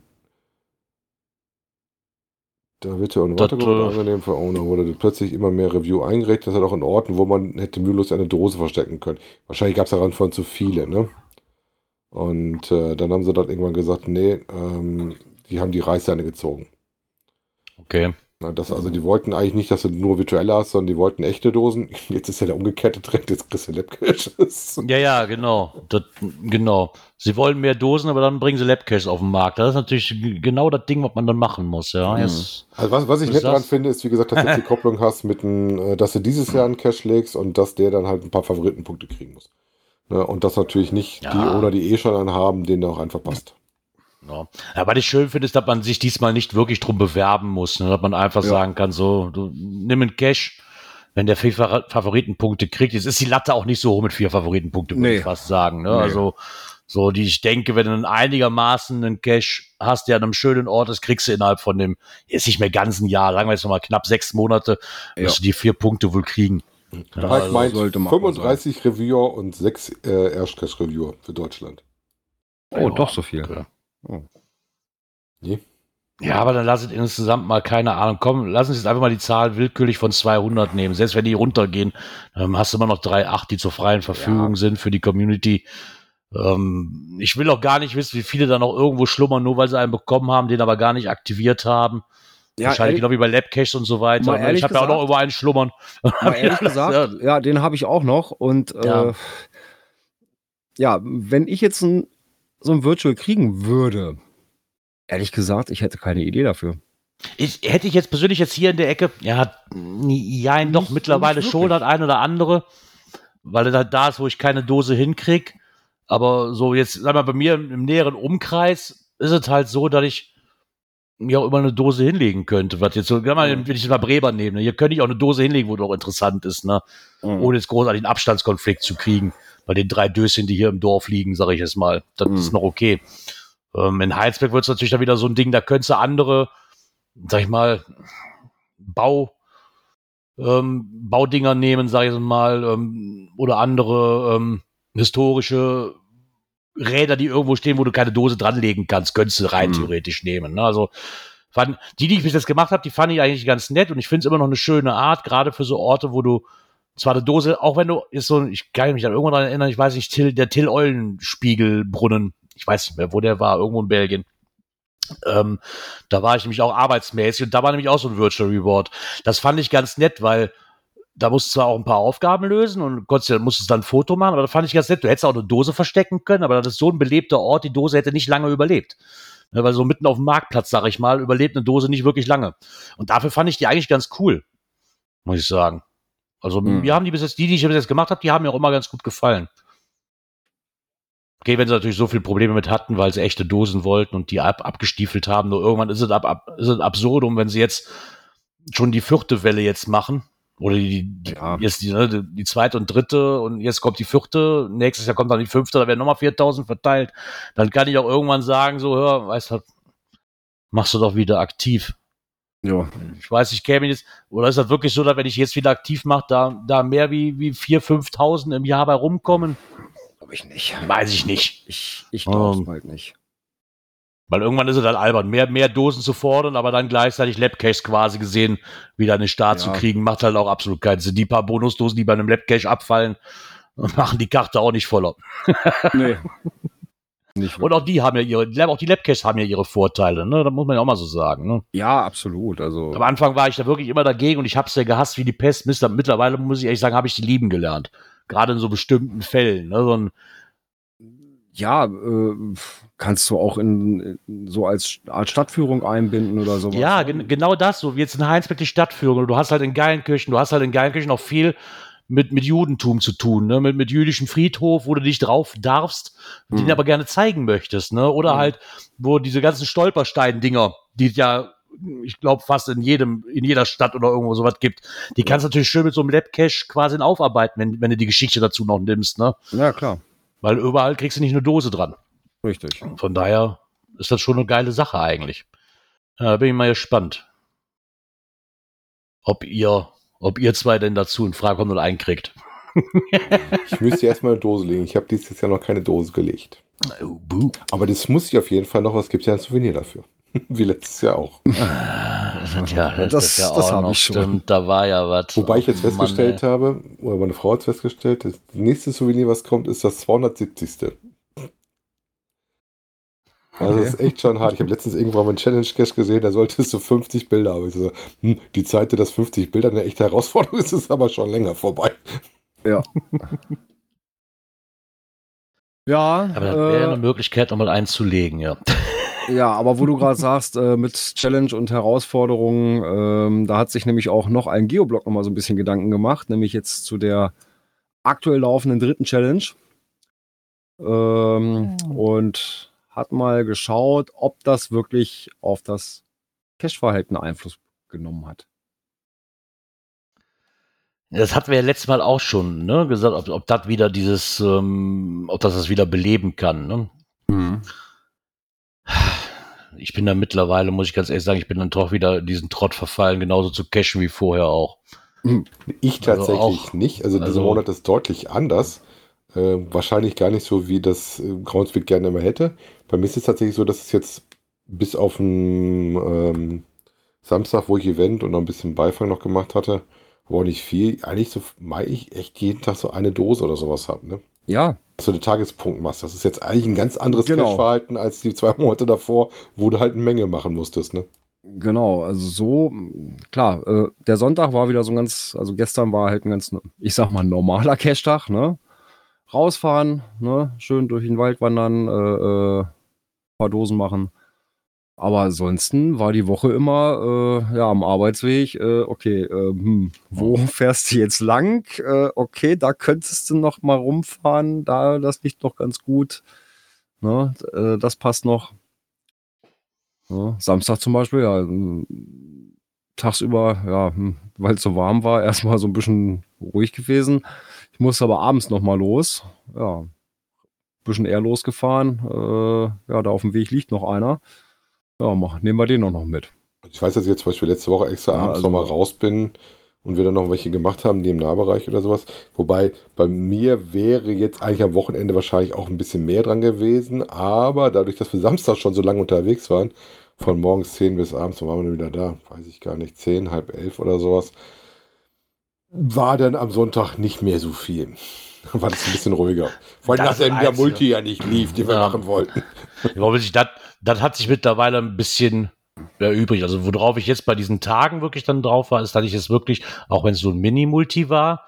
Da wird ja Untergrund äh, angenehm für Owner wurde plötzlich immer mehr Review eingerichtet. Das hat auch in Orten, wo man hätte mühelos eine Dose verstecken können. Wahrscheinlich gab es daran von zu viele, ne? Und äh, dann haben sie dann irgendwann gesagt, nee, ähm, die haben die Reißleine gezogen. Okay. Na, das, also die wollten eigentlich nicht, dass du nur virtuelle hast, sondern die wollten echte Dosen. Jetzt ist ja der umgekehrte Trend, jetzt kriegst du Labcaches. Ja, ja, genau. Das, genau. Sie wollen mehr Dosen, aber dann bringen sie Labcaches auf den Markt. Das ist natürlich genau das Ding, was man dann machen muss. Ja, Mhm. jetzt, Also was, was ich nett daran finde, ist, wie gesagt, dass du die Kopplung hast mit einem, äh, dass du dieses Jahr einen Cache legst und dass der dann halt ein paar Favoritenpunkte kriegen muss. Ne? Und das natürlich nicht Ja. die oder die eh schon einen haben, denen der auch einfach passt. ja. ja, was ich schön finde, ist, dass man sich diesmal nicht wirklich drum bewerben muss. Ne? Dass man einfach Ja. sagen kann, so, du nimm einen Cache. Wenn der vier Fa- Favoritenpunkte kriegt, jetzt ist die Latte auch nicht so hoch mit vier Favoritenpunkte, würde Nee. ich fast sagen. Ne? Nee. Also, so, die ich denke, wenn du einen einigermaßen einen Cache hast, der an einem schönen Ort ist, kriegst du innerhalb von dem, jetzt nicht mehr ganzen Jahr, sagen wir jetzt nochmal knapp sechs Monate, Ja. wirst du die vier Punkte wohl kriegen. Ja, also ich meint sollte machbar 35 Reviewer und 6 äh, Erstcache-Reviewer für Deutschland. Oh, Ja. doch so viel. Okay. Oh. Nee? Ja, aber dann lasst insgesamt mal keine Ahnung. Komm, lass uns jetzt einfach mal die Zahl willkürlich von 200 nehmen. Selbst wenn die runtergehen, ähm, hast du immer noch 3,8, die zur freien Verfügung Ja. sind für die Community. Ähm, ich will auch gar nicht wissen, wie viele da noch irgendwo schlummern, nur weil sie einen bekommen haben, den aber gar nicht aktiviert haben. Ja, Wahrscheinlich ehrlich, genau wie bei Labcaches und so weiter. Ne? Ich habe ja auch noch über einen schlummern. ehrlich gesagt, ja, den habe ich auch noch. Und Ja. äh, ja, wenn ich jetzt ein, so ein Virtual kriegen würde, ehrlich gesagt, ich hätte keine Idee dafür. Ich, hätte ich jetzt persönlich jetzt hier in der Ecke, ja, ja, doch, Nicht- mittlerweile nicht schon das ein oder andere, weil er halt da ist, wo ich keine Dose hinkrieg. Aber so jetzt, sag mal, bei mir im, im näheren Umkreis ist es halt so, dass ich mir auch immer eine Dose hinlegen könnte. Was jetzt so, sag mal, wenn ich mal Breber nehme, ne, hier könnte ich auch eine Dose hinlegen, wo doch interessant ist, ne? Ohne jetzt großartig einen Abstandskonflikt zu kriegen. Bei den drei Döschen, die hier im Dorf liegen, sage ich jetzt mal. Das Mhm. ist noch okay. Ähm, in Heinsberg wird es natürlich dann wieder so ein Ding, da könntest du andere, sag ich mal, Bau, ähm, Baudinger nehmen, sag ich mal, ähm, oder andere ähm, historische Räder, die irgendwo stehen, wo du keine Dose dranlegen kannst, könntest du rein Mhm. theoretisch nehmen. Ne? Also fand, die, die ich bis jetzt gemacht habe, die fand ich eigentlich ganz nett und ich finde es immer noch eine schöne Art, gerade für so Orte, wo du zwar eine Dose, auch wenn du ist so, ich kann mich an irgendwann daran erinnern, ich weiß nicht, Till, der Till Eulenspiegelbrunnen, ich weiß nicht mehr, wo der war, irgendwo in Belgien. Ähm, da war ich nämlich auch arbeitsmäßig und da war nämlich auch so ein Virtual Reward. Das fand ich ganz nett, weil da musst du zwar auch ein paar Aufgaben lösen und konntest, musstest dann ein Foto machen, aber da fand ich ganz nett. Du hättest auch eine Dose verstecken können, aber das ist so ein belebter Ort, die Dose hätte nicht lange überlebt. Ne, weil so mitten auf dem Marktplatz, sag ich mal, überlebt eine Dose nicht wirklich lange. Und dafür fand ich die eigentlich ganz cool, muss ich sagen. Also Hm. mir haben die bis jetzt, die, die ich bis jetzt gemacht habe, die haben mir auch immer ganz gut gefallen. Okay, wenn sie natürlich so viele Probleme mit hatten, weil sie echte Dosen wollten und die ab, abgestiefelt haben, nur irgendwann ist es, ab, ab, ist es absurdum, wenn sie jetzt schon die vierte Welle jetzt machen. Oder die, die Ja. jetzt die, ne, die zweite und dritte und jetzt kommt die vierte, nächstes Jahr kommt dann die fünfte, da werden nochmal 4000 verteilt. Dann kann ich auch irgendwann sagen, so, hör, weißt du, machst du doch wieder aktiv. Ja. Ich weiß, ich käme jetzt, oder ist das wirklich so, dass wenn ich jetzt wieder aktiv mache, da, da mehr wie, wie 4.000, 5.000 im Jahr bei rumkommen? Glaube ich nicht. Weiß ich nicht. Ich, ich glaube Ähm. es halt nicht. Weil irgendwann ist es dann albern, mehr, mehr Dosen zu fordern, aber dann gleichzeitig Labcache quasi gesehen, wieder den Start Ja. zu kriegen, macht halt auch absolut keinen Sinn. Die paar Bonusdosen, die bei einem Labcache abfallen, machen die Karte auch nicht voller. Nee. nicht Und auch die haben ja ihre, auch die Labcaches haben ja ihre Vorteile, ne? Da muss man ja auch mal so sagen, ne? ja, absolut. Also, Am Anfang war ich da wirklich immer dagegen und ich hab's ja gehasst wie die Pest. Mittlerweile muss ich ehrlich sagen, habe ich die lieben gelernt. Gerade in so bestimmten Fällen, ne? So ein, ja, äh, kannst du auch in, in so als Art Stadtführung einbinden oder sowas. Ja, gen genau das, so wie jetzt in Heinsberg die Stadtführung. Du hast halt in Geilenkirchen, du hast halt in Geilenkirchen auch viel mit, mit Judentum zu tun, ne? mit, mit jüdischem Friedhof, wo du dich drauf darfst, den Mhm. aber gerne zeigen möchtest. Ne? Oder Mhm. halt, wo diese ganzen Stolperstein-Dinger, die es ja, ich glaube, fast in jedem, in jeder Stadt oder irgendwo sowas gibt, die kannst du natürlich schön mit so einem Labcache quasi aufarbeiten, wenn, wenn du die Geschichte dazu noch nimmst. Ne? Ja, klar. Weil überall kriegst du nicht eine Dose dran. Richtig. Von daher ist das schon eine geile Sache eigentlich. Ja, bin ich mal gespannt, ob ihr, ob ihr zwei denn dazu in Frage kommt und einkriegt. Ich müsste erstmal eine Dose legen. Ich habe dieses Jahr noch keine Dose gelegt. Oh. Aber das muss ich auf jeden Fall noch. Es gibt ja ein Souvenir dafür. Wie letztes Jahr auch. Ja, das, Das- ist ja das auch hab noch ich schon. stimmt. Da war ja was. Wobei ich jetzt Mann, festgestellt ey. habe, oder meine Frau hat es festgestellt, das nächste Souvenir, was kommt, ist das 270. Also das ist echt schon hart. Ich habe letztens irgendwann mal einen Challenge-Cache gesehen, da solltest du 50 Bilder haben. Ich so, hm, die Zeit, dass 50 Bilder eine echte Herausforderung ist, ist aber schon länger vorbei. Ja. ja. Aber das wäre äh, eine Möglichkeit, nochmal einzulegen, ja. Ja, aber wo du gerade sagst, äh, mit Challenge und Herausforderungen, ähm, da hat sich nämlich auch noch ein Geoblock nochmal so ein bisschen Gedanken gemacht, nämlich jetzt zu der aktuell laufenden dritten Challenge. Ähm, Oh. Und hat mal geschaut, ob das wirklich auf das Cache-Verhalten Einfluss genommen hat. Das hatten wir ja letztes Mal auch schon ne, gesagt, ob, ob das wieder dieses, ähm, ob das das wieder beleben kann. Ne? Ich bin da mittlerweile, muss ich ganz ehrlich sagen, ich bin dann doch wieder diesen Trott verfallen, genauso zu cashen wie vorher auch. Ich Also tatsächlich auch- nicht. Also, dieser also- Monat ist deutlich anders. Äh, wahrscheinlich gar nicht so, wie das äh, Groundspeak gerne immer hätte. Bei mir ist es tatsächlich so, dass es jetzt bis auf den ähm, Samstag, wo ich Event und noch ein bisschen Beifang noch gemacht hatte, aber auch nicht viel, eigentlich so, meine ich, echt jeden Tag so eine Dose oder sowas habe. Ne? Ja, Du eine Tagespunkt machst. Das ist jetzt eigentlich ein ganz anderes Genau. Cash-Verhalten als die zwei Monate davor, wo du halt eine Menge machen musstest. Ne? Genau, also so, klar, äh, der Sonntag war wieder so ein ganz, also gestern war halt ein ganz, ich sag mal, normaler Cash-Tag, ne? Rausfahren, ne? Schön durch den Wald wandern, äh, äh, paar Dosen machen. Aber ansonsten war die Woche immer äh, ja, am Arbeitsweg, äh, okay, äh, hm, wo fährst du jetzt lang? Äh, okay, da könntest du noch mal rumfahren, da, das liegt noch ganz gut. Ne? Äh, das passt noch. Ja, Samstag zum Beispiel, ja, m, tagsüber, ja, hm, weil es so warm war, erstmal so ein bisschen ruhig gewesen. Ich musste aber abends nochmal los. Ja, ein bisschen eher losgefahren. Äh, ja, da auf dem Weg liegt noch einer. Ja, mach, nehmen wir den auch noch mit. Ich weiß, dass ich jetzt zum Beispiel letzte Woche extra Ja, abends also- nochmal raus bin und wir dann noch welche gemacht haben, die im Nahbereich oder sowas. Wobei bei mir wäre jetzt eigentlich am Wochenende wahrscheinlich auch ein bisschen mehr dran gewesen, aber dadurch, dass wir Samstag schon so lange unterwegs waren, von morgens 10 bis abends, wann waren wir wieder da? Weiß ich gar nicht, 10, halb elf oder sowas, war dann am Sonntag nicht mehr so viel. War das ein bisschen ruhiger. Vor allem nachdem der. Multi ja nicht lief, den wir Ja. machen wollten. Ich das, das hat sich mittlerweile ein bisschen erübrigt. Also worauf ich jetzt bei diesen Tagen wirklich dann drauf war, ist, dass ich es wirklich, auch wenn es so ein Mini-Multi war,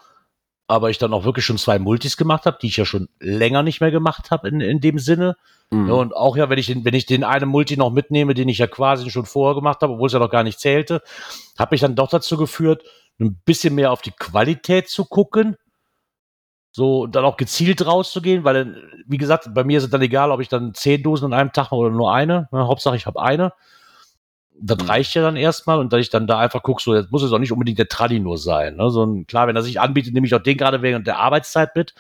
aber ich dann auch wirklich schon zwei Multis gemacht habe, die ich ja schon länger nicht mehr gemacht habe in, in dem Sinne. Mhm. Ja, und auch ja, wenn ich den, wenn ich den einen Multi noch mitnehme, den ich ja quasi schon vorher gemacht habe, obwohl es ja noch gar nicht zählte, hat mich dann doch dazu geführt, ein bisschen mehr auf die Qualität zu gucken. So, dann auch gezielt rauszugehen, weil, dann, wie gesagt, bei mir ist es dann egal, ob ich dann zehn Dosen an einem Tag mache oder nur eine. Ne, Hauptsache, ich habe eine. Das Mhm. reicht ja dann erstmal und dass ich dann da einfach gucke, so, jetzt muss es auch nicht unbedingt der Tralli nur sein. Ne? So ein, klar, wenn er sich anbietet, nehme ich auch den gerade während der Arbeitszeit mit.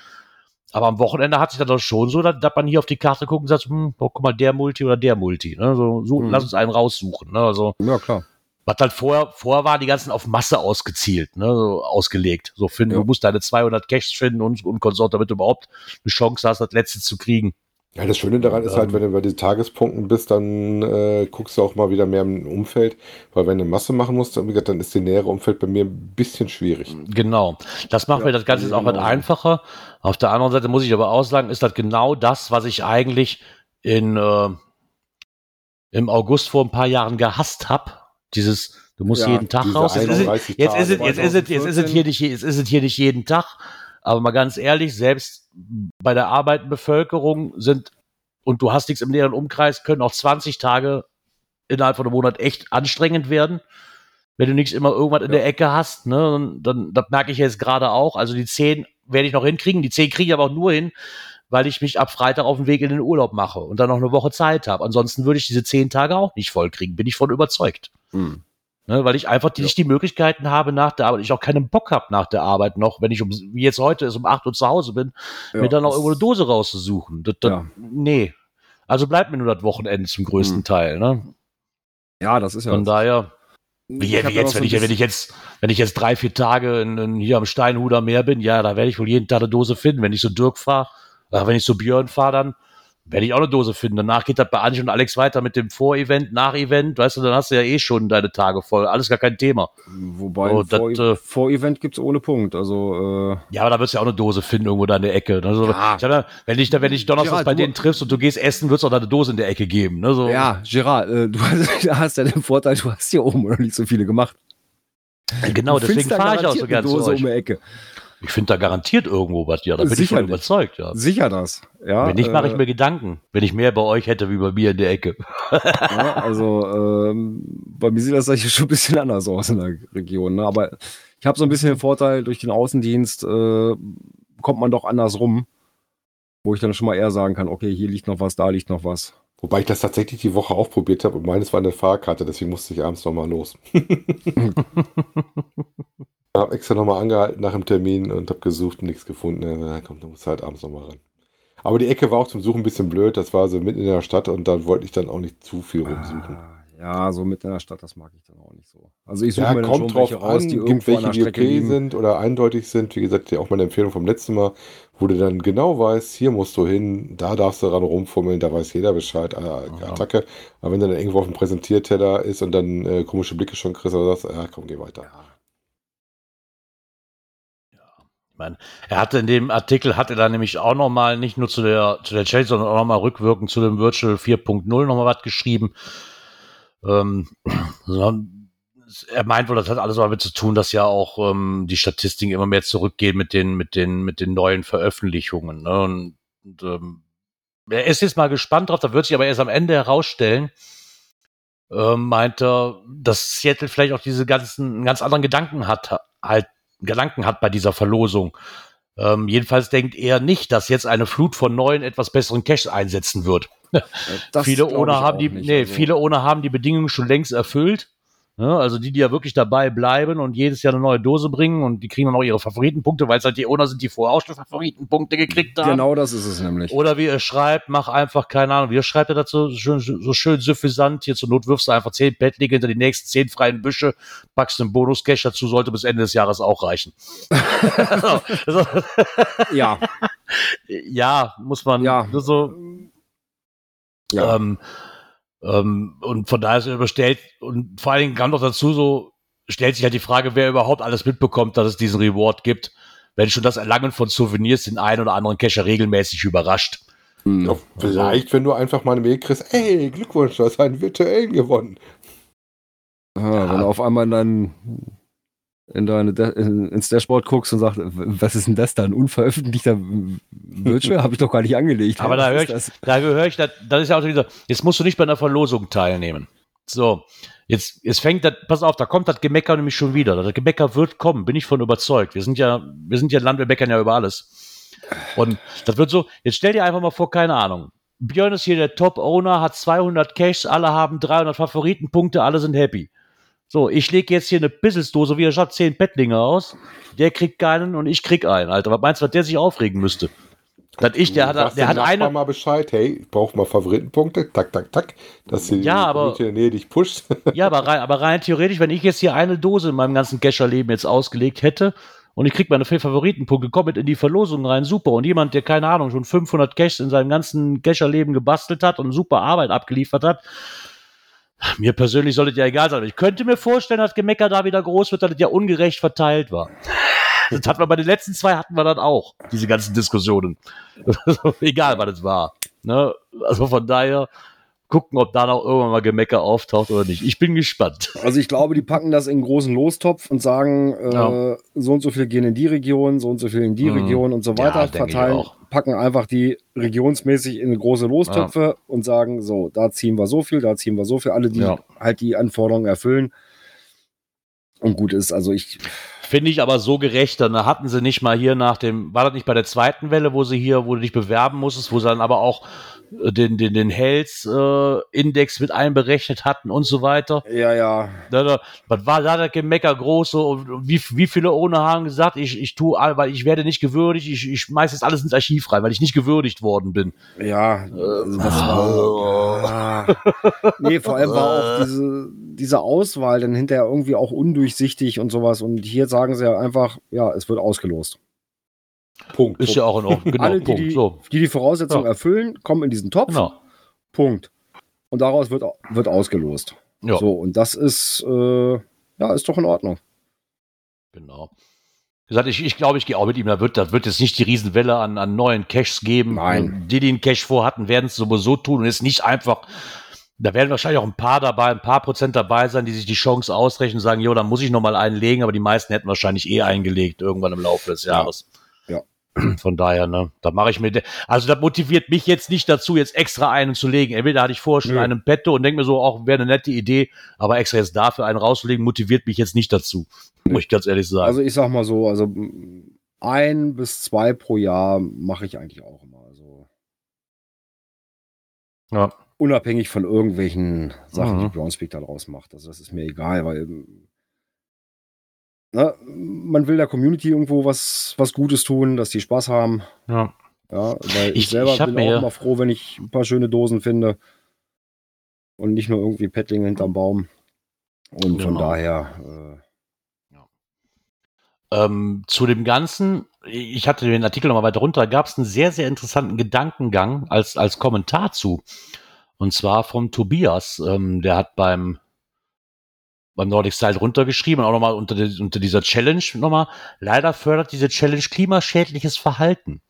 Aber am Wochenende hat sich das doch schon so, dass, dass man hier auf die Karte guckt und sagt, hm, oh, guck mal, der Multi oder der Multi. Ne? So, so Mhm. lass uns einen raussuchen. Ne? Also, Ja, klar. Was halt vorher, vorher war die ganzen auf Masse ausgezielt, ne, so ausgelegt. So finden, Ja. du musst deine 200 Caches finden und, und Konsort, damit du überhaupt eine Chance hast, das letzte zu kriegen. Ja, das Schöne daran ist halt, Ähm, wenn du bei den Tagespunkten bist, dann äh, guckst du auch mal wieder mehr im Umfeld, weil wenn du Masse machen musst, dann, gesagt, dann ist das nähere Umfeld bei mir ein bisschen schwierig. Genau. Das macht Ja, mir das Ganze also auch halt genauso. einfacher. Auf der anderen Seite muss ich aber auch sagen, ist das genau das, was ich eigentlich in, äh, im August vor ein paar Jahren gehasst habe. Dieses, du musst Ja, jeden Tag raus. Jetzt ist, es, 31 jetzt, ist es, jetzt, ist es, jetzt ist es hier nicht, jetzt ist es hier nicht jeden Tag. Aber mal ganz ehrlich, selbst bei der arbeitenden Bevölkerung sind, und du hast nichts im näheren Umkreis, können auch 20 Tage innerhalb von einem Monat echt anstrengend werden. Wenn du nichts immer irgendwas in der Ecke hast, ne, dann, dann das merke ich jetzt gerade auch. Also die 10 werde ich noch hinkriegen. Die 10 kriege ich aber auch nur hin, weil ich mich ab Freitag auf den Weg in den Urlaub mache und dann noch eine Woche Zeit habe. Ansonsten würde ich diese 10 Tage auch nicht voll kriegen, bin ich von überzeugt. Mhm. Ne, weil ich einfach die, Ja. nicht die Möglichkeiten habe nach der Arbeit, ich auch keinen Bock habe nach der Arbeit noch, wenn ich um, wie jetzt heute ist, um 8 Uhr zu Hause bin, Ja, mir dann noch das- irgendwo eine Dose rauszusuchen. Das, das, Ja. Nee. Also bleibt mir nur das Wochenende zum größten Hm. Teil. Ne? Ja, das ist ja. Von daher, wie, wie jetzt, wenn, ich, wenn ich jetzt, wenn ich jetzt drei, vier Tage in, in, hier am Steinhuder Meer bin, ja, da werde ich wohl jeden Tag eine Dose finden. Wenn ich so Dirk fahre, wenn ich so Björn fahre, dann werde ich auch eine Dose finden. Danach geht das bei Ansch und Alex weiter mit dem Vor-Event, Nach-Event. Weißt du, dann hast du ja eh schon deine Tage voll. Alles gar kein Thema. Wobei Oh, ein das, Vor- äh, Vor-Event gibt's ohne Punkt. Also, äh, Ja, aber da wirst du ja auch eine Dose finden, irgendwo da in der Ecke. Also, Ja. ich hab da, wenn dich da, wenn dich donnerstags Gerald, bei denen triffst und du gehst essen, wird es auch da eine Dose in der Ecke geben. Ne? So. ja, Gerard, äh, du hast, hast ja den Vorteil, du hast hier oben noch nicht so viele gemacht. genau, deswegen fahre ich auch so gerne zu euch. um die Ecke. Ich finde da garantiert irgendwo was, ja, da bin ich von Sicherlich. überzeugt, ja. Sicher das. Ja, Wenn nicht, mache ich äh, mir Gedanken, wenn ich mehr bei euch hätte wie bei mir in der Ecke. Ja, also ähm, bei mir sieht das eigentlich schon ein bisschen anders aus in der Region. Ne? Aber ich habe so ein bisschen den Vorteil, durch den Außendienst äh, kommt man doch anders rum, wo ich dann schon mal eher sagen kann, okay, hier liegt noch was, da liegt noch was. Wobei ich das tatsächlich die Woche auch probiert habe und meines war eine Fahrkarte, deswegen musste ich abends nochmal los. Ich habe extra nochmal angehalten nach dem Termin und habe gesucht und nichts gefunden. Ja, komm, du musst halt abends nochmal ran. Aber die Ecke war auch zum Suchen ein bisschen blöd. Das war so mitten in der Stadt und da wollte ich dann auch nicht zu viel rumsuchen. Ah, Ja, so mitten in der Stadt, das mag ich dann auch nicht so. Also ich suche Ja, mir dann kommt schon welche drauf raus, an, die gibt welche, die okay liegen. sind oder eindeutig sind. Wie gesagt, ja auch meine Empfehlung vom letzten Mal, wo du dann genau weißt, hier musst du hin, da darfst du ran rumfummeln, da weiß jeder Bescheid, ah, Attacke. Aber wenn du dann irgendwo auf dem Präsentierteller ist und dann äh, komische Blicke schon kriegst, oder sagst, ja komm, geh weiter. Ich meine, er hatte in dem Artikel, hat er da nämlich auch nochmal, nicht nur zu der, zu der Challenge, sondern auch nochmal rückwirkend zu dem Virtual 4.0 nochmal was geschrieben. Ähm, er meint wohl, das hat alles damit zu tun, dass ja auch ähm, die Statistiken immer mehr zurückgehen mit den, mit den, mit den neuen Veröffentlichungen. Ne? Und, und ähm, er ist jetzt mal gespannt drauf, da wird sich aber erst am Ende herausstellen, ähm, meint er, dass Seattle vielleicht auch diese ganzen, einen ganz anderen Gedanken hat, halt Gedanken hat bei dieser Verlosung. Ähm, jedenfalls denkt er nicht, dass jetzt eine Flut von neuen, etwas besseren Cash einsetzen wird. Viele ohne haben die, nicht. nee, Also, viele ohne haben die Bedingungen schon längst erfüllt. Ja, also die, die ja wirklich dabei bleiben und jedes Jahr eine neue Dose bringen und die kriegen dann auch ihre Favoritenpunkte, weil es halt die Owner sind, die vorher auch schon Favoritenpunkte gekriegt haben. Genau das ist es nämlich. Oder wie er schreibt, mach einfach, keine Ahnung, wie er schreibt er dazu, so schön, so schön suffisant, hier zur Not wirfst du einfach zehn Bettlinge hinter die nächsten zehn freien Büsche, packst einen Bonus-Cash dazu, sollte bis Ende des Jahres auch reichen. Ja, ja, muss man, Ja. so, ja. ähm, ähm, und von daher ist er überstellt und vor allen Dingen kam noch dazu so, stellt sich halt die Frage, wer überhaupt alles mitbekommt, dass es diesen Reward gibt, wenn schon das Erlangen von Souvenirs den einen oder anderen Cacher regelmäßig überrascht. Hm. Ja, vielleicht, wenn du einfach mal eine Mail kriegst, ey, Glückwunsch, du hast einen virtuellen gewonnen. Ah, Wenn du auf einmal in dein, in deine Da- in, ins Dashboard guckst und sagst, was ist denn das da? Ein unveröffentlichter Bildschirm? Habe ich doch gar nicht angelegt. Aber da höre ich, das? da gehöre ich, da, das ist ja auch dieser, jetzt musst du nicht bei einer Verlosung teilnehmen. So, jetzt, jetzt fängt das, pass auf, da kommt das Gemecker nämlich schon wieder. Das Gemecker wird kommen, bin ich von überzeugt. Wir sind ja, wir sind ja Land, wir meckern ja über alles. Und das wird so, jetzt stell dir einfach mal vor, keine Ahnung. Björn ist hier der Top-Owner, hat 200 Cash, alle haben 300 Favoritenpunkte, alle sind happy. So, ich lege jetzt hier eine Bisselsdose, wie er sagt, 10 Bettlinge aus. Der kriegt keinen und ich krieg einen, Alter. Was meinst du, was der sich aufregen müsste? Dass ich, der hat, der dem hat eine, mal Bescheid, hey, ich brauche mal Favoritenpunkte, tak, tak, tak, dass die Ja, aber- in der Nähe dich pusht. Ja, aber rein, aber rein theoretisch, wenn ich jetzt hier eine Dose in meinem ganzen Kescherleben jetzt ausgelegt hätte und ich krieg meine vier Favoritenpunkte, komm mit in die Verlosung rein, super. Und jemand, der, keine Ahnung, schon 500 Cash in seinem ganzen Kescherleben gebastelt hat und super Arbeit abgeliefert hat, mir persönlich sollte ja egal sein. Ich könnte mir vorstellen, dass Gemecker da wieder groß wird, dass das ja ungerecht verteilt war. Das hatten wir bei den letzten zwei hatten wir dann auch, diese ganzen Diskussionen. egal, was es war. Ne? Also von daher gucken, ob da noch irgendwann mal Gemecker auftaucht oder nicht. Ich bin gespannt. Also ich glaube, die packen das in einen großen Lostopf und sagen, äh, Ja. so und so viel gehen in die Region, so und so viel in die Mhm. Region und so Ja, weiter, ich verteilen, packen einfach die regionsmäßig in große Lostöpfe und sagen, so, da ziehen wir so viel, da ziehen wir so viel, alle, die Ja. halt die Anforderungen erfüllen. Und gut ist, also ich, Finde ich aber so gerechter. Da hatten sie nicht mal hier nach dem, war das nicht bei der zweiten Welle, wo sie hier, wo du dich bewerben musstest, wo sie dann aber auch den, den, den Health-Index mit einberechnet hatten und so weiter. ja, ja, Da, da, was war da das Gemecker groß so, und wie, wie viele ohne haben gesagt, ich, ich tue, weil ich werde nicht gewürdigt, ich, ich schmeiß jetzt alles ins Archiv rein, weil ich nicht gewürdigt worden bin. ja, das war, ah, nee, vor allem war auch diese, diese Auswahl dann hinterher irgendwie auch undurchsichtig und sowas und hier sagen sie ja einfach, ja, es wird ausgelost. Punkt. Ist ja auch in Ordnung. Genau, Alle, die Punkt. die, so, die die Voraussetzungen Ja. erfüllen, kommen in diesen Topf. genau. Punkt. Und daraus wird, wird ausgelost. Ja, So, und das ist, äh, ja, ist doch in Ordnung. genau. Wie gesagt, ich, ich glaube, ich gehe auch mit ihm. Da wird, da wird es nicht die Riesenwelle an, an neuen Caches geben. Nein. Die, die einen Cache vorhatten, werden es sowieso tun und ist nicht einfach. Da werden wahrscheinlich auch ein paar dabei, ein paar Prozent dabei sein, die sich die Chance ausrechnen und sagen, jo, dann muss ich noch mal einen legen, aber die meisten hätten wahrscheinlich eh eingelegt irgendwann im Laufe des Jahres. Ja. Von daher, ne, da mache ich mir, also das motiviert mich jetzt nicht dazu, jetzt extra einen zu legen. Entweder hatte ich vorher schon Nö. einen Petto und denke mir so, auch wäre eine nette Idee, aber extra jetzt dafür einen rauszulegen, motiviert mich jetzt nicht dazu. Muss ich ganz ehrlich sagen. Also ich sag mal so, also ein bis zwei pro Jahr mache ich eigentlich auch immer. Also ja. unabhängig von irgendwelchen Sachen, Mhm. die Groundspeak da draus macht. Also das ist mir egal, weil ne, man will der Community irgendwo was, was Gutes tun, dass die Spaß haben. ja. Ja, weil ich, Ich- selber ich bin auch immer froh, wenn ich ein paar schöne Dosen finde und nicht nur irgendwie Paddling hinterm Baum. Und von Genau. daher, Ähm, zu dem Ganzen, ich hatte den Artikel nochmal weiter runter, gab es einen sehr, sehr interessanten Gedankengang als, als Kommentar zu. Und zwar vom Tobias, ähm, der hat beim, beim Nordic Style runtergeschrieben, auch nochmal unter, die- unter dieser Challenge nochmal, leider fördert diese Challenge klimaschädliches Verhalten.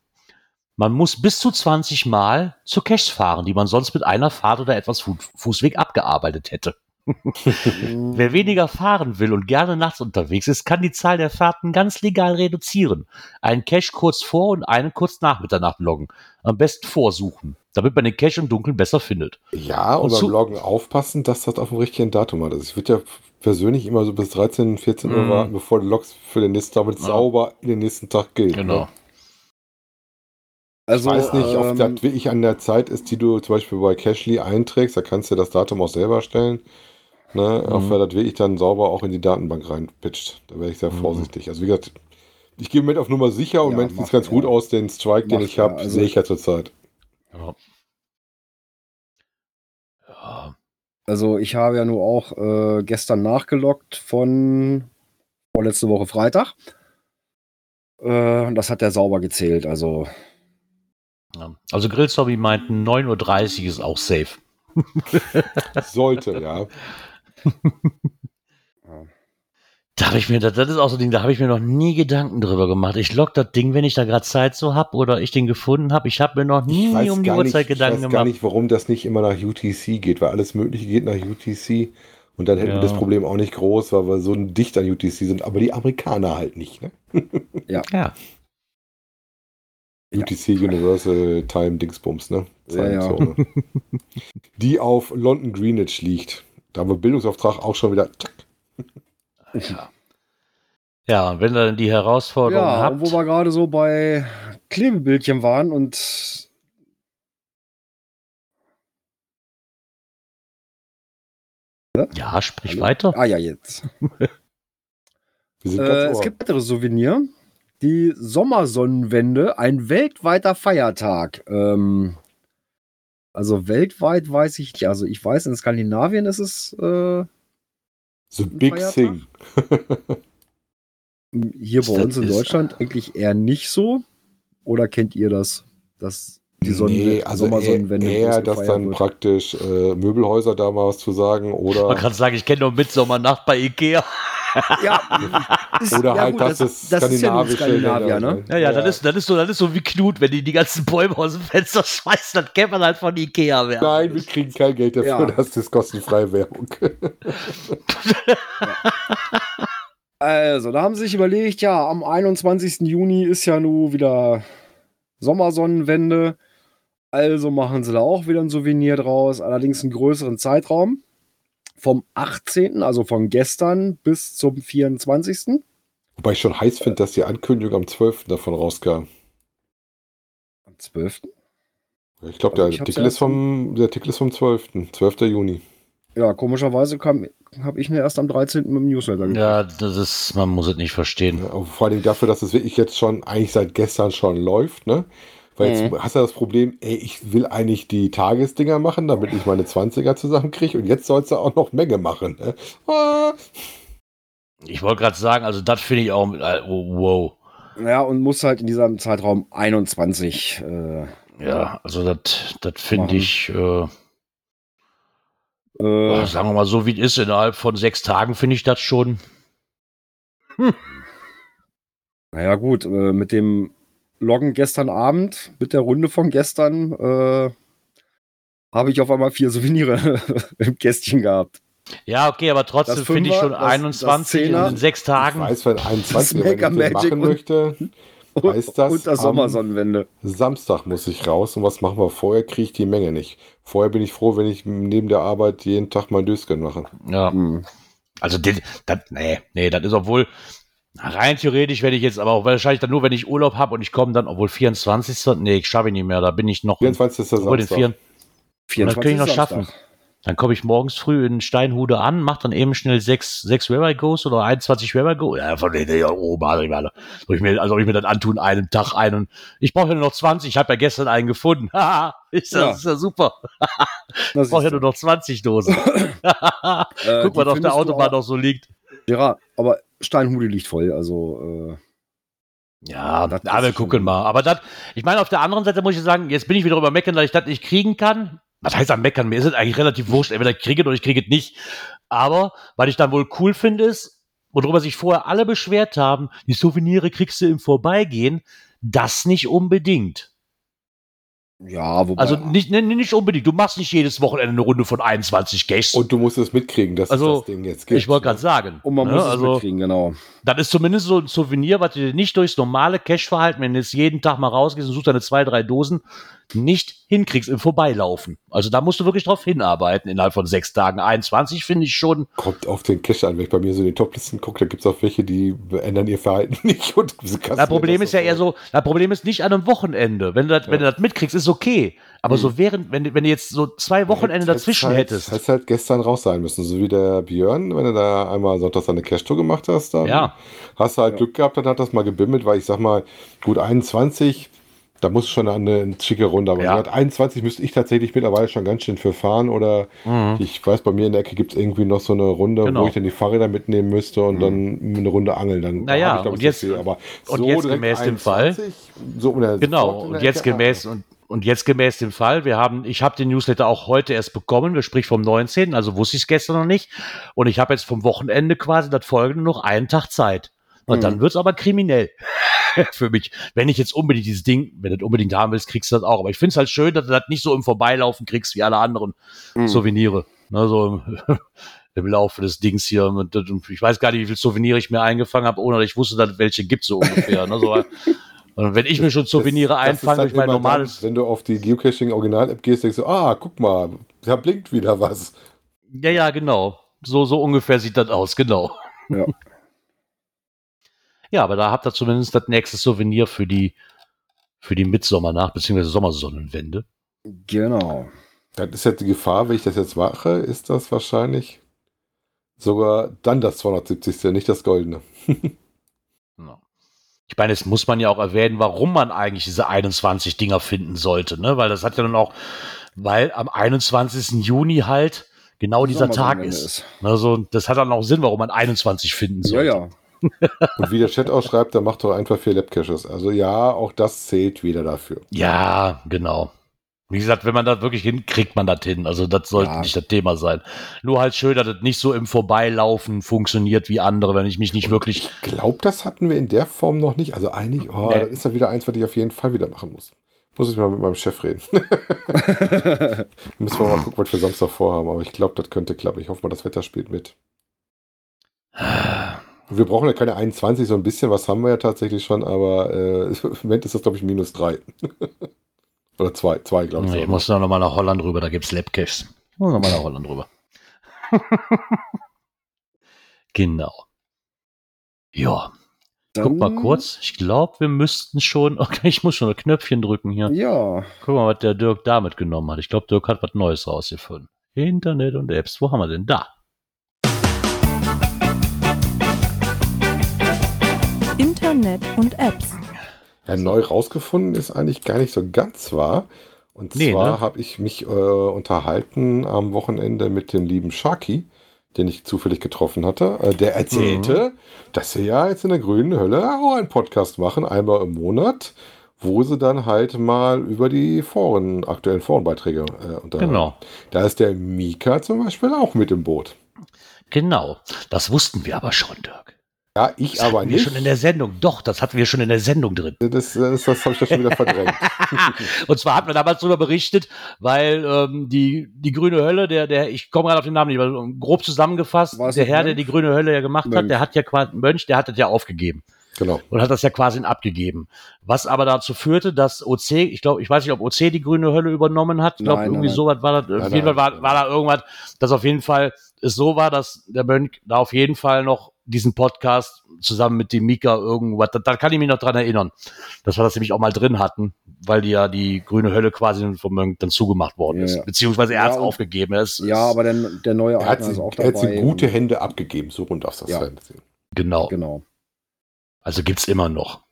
Man muss bis zu 20 Mal zu Caches fahren, die man sonst mit einer Fahrt oder etwas Fu Fußweg abgearbeitet hätte. Wer weniger fahren will und gerne nachts unterwegs ist, kann die Zahl der Fahrten ganz legal reduzieren. Einen Cache kurz vor und einen kurz nach Mitternacht loggen. Am besten vorsuchen, damit man den Cache im Dunkeln besser findet. Ja, und Und beim zu- Loggen aufpassen, dass das auf dem richtigen Datum hat. Also ich würde ja persönlich immer so bis 13, 14 Uhr Mhm. warten, bevor du loggst für den nächsten Tag, damit Ja. sauber in den nächsten Tag gilt. Ne? also, ich weiß nicht, ob ähm, das wirklich an der Zeit ist, die du zum Beispiel bei Cashly einträgst. Da kannst du das Datum auch selber stellen. Ne? Mhm. Auf wer das wirklich dann sauber auch in die Datenbank reinpitcht. Da wäre ich sehr Mhm. vorsichtig. Also wie gesagt, ich gehe mit auf Nummer sicher und Ja, wenn es ganz gut er. aus, den Strike, den Macht ich habe, er. Also- sehe ich ja zurzeit. Ja. Ja. Also ich habe ja nur auch äh, gestern nachgeloggt von vorletzte Woche Freitag. Äh, und das hat er sauber gezählt. Also Ja. Also Grillzombie meinten 9.30 Uhr ist auch safe. Sollte, ja. Da habe ich mir, das, das ist auch so ein Ding, da habe ich mir noch nie Gedanken drüber gemacht. Ich log das Ding, wenn ich da gerade Zeit so hab oder ich den gefunden habe. Ich habe mir noch nie Ich um die Uhrzeit nicht, ich Gedanken weiß gar gemacht. nicht, warum das nicht immer nach UTC geht, weil alles Mögliche geht nach UTC und dann hätten Ja. wir das Problem auch nicht groß, weil wir so dicht an UTC sind, aber die Amerikaner halt nicht. Ne? Ja. Ja. UTC Universal Time Dingsbums, ne? Ja, ja. Zeitzone. die auf London Greenwich liegt. Da haben wir Bildungsauftrag auch schon wieder. Zack. Ja. Ja, und wenn dann die Herausforderung ja, habt. wo wir gerade so bei Klebebildchen waren und ja, sprich Hallo? weiter. ah ja jetzt. Äh, es gibt weitere Souvenir. Die Sommersonnenwende, ein weltweiter Feiertag. Ähm, also weltweit weiß ich nicht. Also ich weiß, in Skandinavien ist es äh, The Big Feiertag? Thing. hier Ist bei das- uns in ist- Deutschland eigentlich eher nicht so. Oder kennt ihr das? Dass die Sonne, nee, also Sommersonnenwende eher dass dann wird? praktisch äh, Möbelhäuser da mal was zu sagen Man oder, kann sagen, ich kenne nur Midsommernacht bei Ikea. Ja, ist, oder ja halt, gut, das, es das ist ja Skandinavier, ne? Ja, ja, Das, ist, das, ist so, das ist so wie Knut, wenn die die ganzen Bäume aus dem Fenster schmeißen, dann kennt man halt von Ikea werden. Nein, wir kriegen kein Geld dafür, Ja. das ist kostenfreie Werbung. Also, da haben sie sich überlegt, ja, am 21. Juni ist ja nun wieder Sommersonnenwende. Also machen sie da auch wieder ein Souvenir draus, allerdings einen größeren Zeitraum. Vom 18., also von gestern bis zum 24. Wobei ich schon heiß finde, dass die Ankündigung am 12. davon rauskam. Am 12. Ich glaube, Also der, hab's Artikel ist vom, der Artikel ist vom 12. 12. Juni. Ja, komischerweise habe ich mir erst am 13. mit dem Newsletter gekriegt. Ja, das ist, man muss es nicht verstehen. Ja, vor allem dafür, dass es wirklich jetzt schon, eigentlich seit gestern schon läuft, ne? Weil jetzt Mhm. hast du das Problem, ey, ich will eigentlich die Tagesdinger machen, damit ich meine 20er zusammenkriege und jetzt sollst du auch noch Menge machen. Ne? Ah. Ich wollte gerade sagen, also das finde ich auch, mit- äh, oh, wow. Ja, und muss halt in diesem Zeitraum 21. Äh, Ja, also das das finde ich, äh, äh, sagen wir mal so, wie es ist, innerhalb von sechs Tagen finde ich das schon. naja, gut, äh, mit dem Loggen gestern Abend, mit der Runde von gestern, äh, habe ich auf einmal vier Souvenire im Kästchen gehabt. Ja, okay, aber trotzdem finde ich schon das- 21 das in sechs Ich Tagen. weiß, wenn 21 wenn ich machen und- möchte, Und, Heißt das und das Sommersonnenwende. Samstag muss ich raus und was machen wir vorher? Kriege ich die Menge nicht. Vorher bin ich froh, wenn ich neben der Arbeit jeden Tag mein Dösken mache. Ja, Hm. also das, das, nee, nee, das ist obwohl rein theoretisch werde ich jetzt, aber auch wahrscheinlich dann nur, wenn ich Urlaub habe und ich komme dann, obwohl 24. Nee, ich schaffe ich nicht mehr, da bin ich noch. 24. ist obwohl den Samstag. 4, das kann ich noch Samstag. schaffen. Dann komme ich morgens früh in Steinhude an, mach dann eben schnell sechs, sechs Webber Goes oder 21 Webber Goes. Ja, von denen ja oben, also ich meine, soll ich mir, also ich mir das antun, einen Tag ein und ich brauche ja nur noch 20. Ich habe ja gestern einen gefunden. Haha, ist, das Ja. ist ja super. Das Ich brauche ja nur noch 20 Dosen. Äh, Guck, was auf der Autobahn auch- noch so liegt. Ja, aber Steinhude liegt voll, also äh, Ja, Das ist wir schon- gucken mal. Aber das, ich meine, auf der anderen Seite muss ich sagen, jetzt bin ich wieder über meckern, dass ich das nicht kriegen kann. Was heißt am Meckern? Mir ist es eigentlich relativ wurscht. Entweder ich kriege es oder ich kriege es nicht. Aber, was ich dann wohl cool finde, ist, worüber sich vorher alle beschwert haben, die Souvenire kriegst du im Vorbeigehen, das nicht unbedingt. Ja, wobei. Also nicht, nee, nicht unbedingt. Du machst nicht jedes Wochenende eine Runde von 21 Gästen. Und du musst es mitkriegen, dass Also, es das Ding jetzt gibt. ich wollte gerade sagen. und man ne, muss es also, mitkriegen, genau. Das ist zumindest so ein Souvenir, was du dir nicht durchs normale Cash-Verhalten, wenn du jetzt jeden Tag mal rausgehst und suchst deine zwei, drei Dosen, nicht hinkriegst im Vorbeilaufen. Also da musst du wirklich drauf hinarbeiten innerhalb von sechs Tagen. 21 finde ich schon. Kommt auf den Cache an. Wenn ich bei mir so in die Toplisten gucke, da gibt es auch welche, die ändern ihr Verhalten nicht. Und Das Problem ist ja eher so, das Problem ist nicht an einem Wochenende. Wenn du das, wenn du das mitkriegst, ist okay. Aber so während, wenn, du- wenn du jetzt so zwei Wochenende dazwischen halt, hättest. Hättest halt gestern raus sein müssen. So wie der Björn, wenn du da einmal sonntags eine Cash-Tour gemacht hast, dann Ja. hast du halt Ja. Glück gehabt, dann hat das mal gebimmelt, weil ich sag mal, gut 21, da muss schon eine, eine schicke Runde. Aber Ja. so 21 müsste ich tatsächlich mittlerweile schon ganz schön für fahren. Oder Mhm. ich weiß, bei mir in der Ecke gibt es irgendwie noch so eine Runde, Genau. wo ich dann die Fahrräder mitnehmen müsste und dann eine Runde angeln. Dann Naja, ich, glaub und jetzt- viel. Aber und so jetzt gemäß dem Fall- 21, so Genau, und jetzt Ecke, gemäß und, und jetzt gemäß dem Fall, wir haben, ich habe den Newsletter auch heute erst bekommen, wir sprechen vom 19., also wusste ich es gestern noch nicht. Und ich habe jetzt vom Wochenende quasi das folgende noch einen Tag Zeit. Und Mhm. dann wird's aber kriminell für mich. Wenn ich jetzt unbedingt dieses Ding, wenn du das unbedingt haben willst, kriegst du das auch. Aber ich finde es halt schön, dass du das nicht so im Vorbeilaufen kriegst wie alle anderen Mhm. Souvenire. Ne, so im, Laufe des Dings hier. Und, und ich weiß gar nicht, wie viel Souvenire ich mir eingefangen habe, ohne dass ich wusste, dass es welche gibt so ungefähr. ne, so, und wenn ich mir schon Souvenire einfange halt durch mein normales. Dann, wenn du auf die Geocaching-Original-App gehst, denkst du, ah, guck mal, da blinkt wieder was. Ja, ja, genau. So, so ungefähr sieht das aus, genau. Ja. Ja, aber da habt ihr zumindest das nächste Souvenir für die, für die Mitsommernacht, beziehungsweise Sommersonnenwende. Genau. Das ist jetzt die Gefahr, wenn ich das jetzt mache, ist das wahrscheinlich sogar dann das 270. nicht das Goldene. Ja. Ich meine, jetzt muss man ja auch erwähnen, warum man eigentlich diese 21 Dinger finden sollte, ne? Weil das hat ja dann auch, weil am 21. Juni halt genau dieser Tag ist. Ne, so, das hat dann auch Sinn, warum man 21 finden Ja, sollte. ja. Und wie der Chat ausschreibt, dann macht doch einfach vier Labcaches. Also ja, auch das zählt wieder dafür. Ja, genau. Wie gesagt, wenn man das wirklich hinkriegt, man das hin. Also das sollte Ja. nicht das Thema sein. Nur halt schön, dass das nicht so im Vorbeilaufen funktioniert wie andere, wenn ich mich nicht wirklich. Ich glaube, das hatten wir in der Form noch nicht. Also eigentlich, oh, Nee. das ist ja wieder eins, was ich auf jeden Fall wieder machen muss. Muss ich mal mit meinem Chef reden. Müssen wir mal gucken, was wir Samstag vorhaben. Aber ich glaube, das könnte klappen. Ich hoffe mal, das Wetter spielt mit. Wir brauchen ja keine 21, so ein bisschen was haben wir ja tatsächlich schon, aber äh, im Moment ist das, glaube ich, minus 3. Oder 2, 2, glaube ich. Ich muss noch mal nach Holland rüber, da gibt's Labcaches. Ich muss noch mal nach Holland rüber. genau. Ja, guck mal Dann- kurz. Ich glaube, wir müssten schon. Okay, ich muss schon ein Knöpfchen drücken hier. Ja, Guck mal, was der Dirk damit genommen hat. Ich glaube, Dirk hat was Neues rausgefunden. Internet und Apps. Wo haben wir denn da? Internet und Apps. Ja, neu rausgefunden ist eigentlich gar nicht so ganz wahr. Und Nee, zwar ne? habe ich mich äh, unterhalten am Wochenende mit dem lieben Sharky, den ich zufällig getroffen hatte, äh, der erzählte, mhm. dass sie ja jetzt in der grünen Hölle auch einen Podcast machen, einmal im Monat, wo sie dann halt mal über die Foren, aktuellen Forenbeiträge äh, unterhalten. Genau. Da ist der Mika zum Beispiel auch mit im Boot. Genau, das wussten wir aber schon, Dirk. Ja, ich das aber hatten nicht. Wir schon in der Sendung. Doch, das hatten wir schon in der Sendung drin. Das, das, das habe ich ja schon wieder verdrängt. und zwar hat man damals darüber berichtet, weil ähm, die, die grüne Hölle, der, der, ich komme gerade auf den Namen nicht, aber grob zusammengefasst, Was der Herr, Mönch? der die grüne Hölle ja gemacht Mönch. hat, der hat ja quasi, Mönch, der hat das ja aufgegeben. Genau. Und hat das ja quasi abgegeben. Was aber dazu führte, dass OC, ich glaube, ich weiß nicht, ob OC die grüne Hölle übernommen hat. Ich glaube, irgendwie nein. sowas war das. Nein, auf jeden Fall war, war da irgendwas, dass auf jeden Fall es so war, dass der Mönch da auf jeden Fall noch diesen Podcast zusammen mit dem Mika irgendwas, da, da, kann ich mich noch dran erinnern, dass wir das nämlich auch mal drin hatten, weil die ja die grüne Hölle quasi vom Mönch dann zugemacht worden ist, ja. beziehungsweise er ja, hat es aufgegeben. Es, ja, aber der, der neue er hat sie, ist auch dabei. Er hat sie gute Hände abgegeben, so rund auf das ja. sehen. Genau. Genau. Also gibt es immer noch.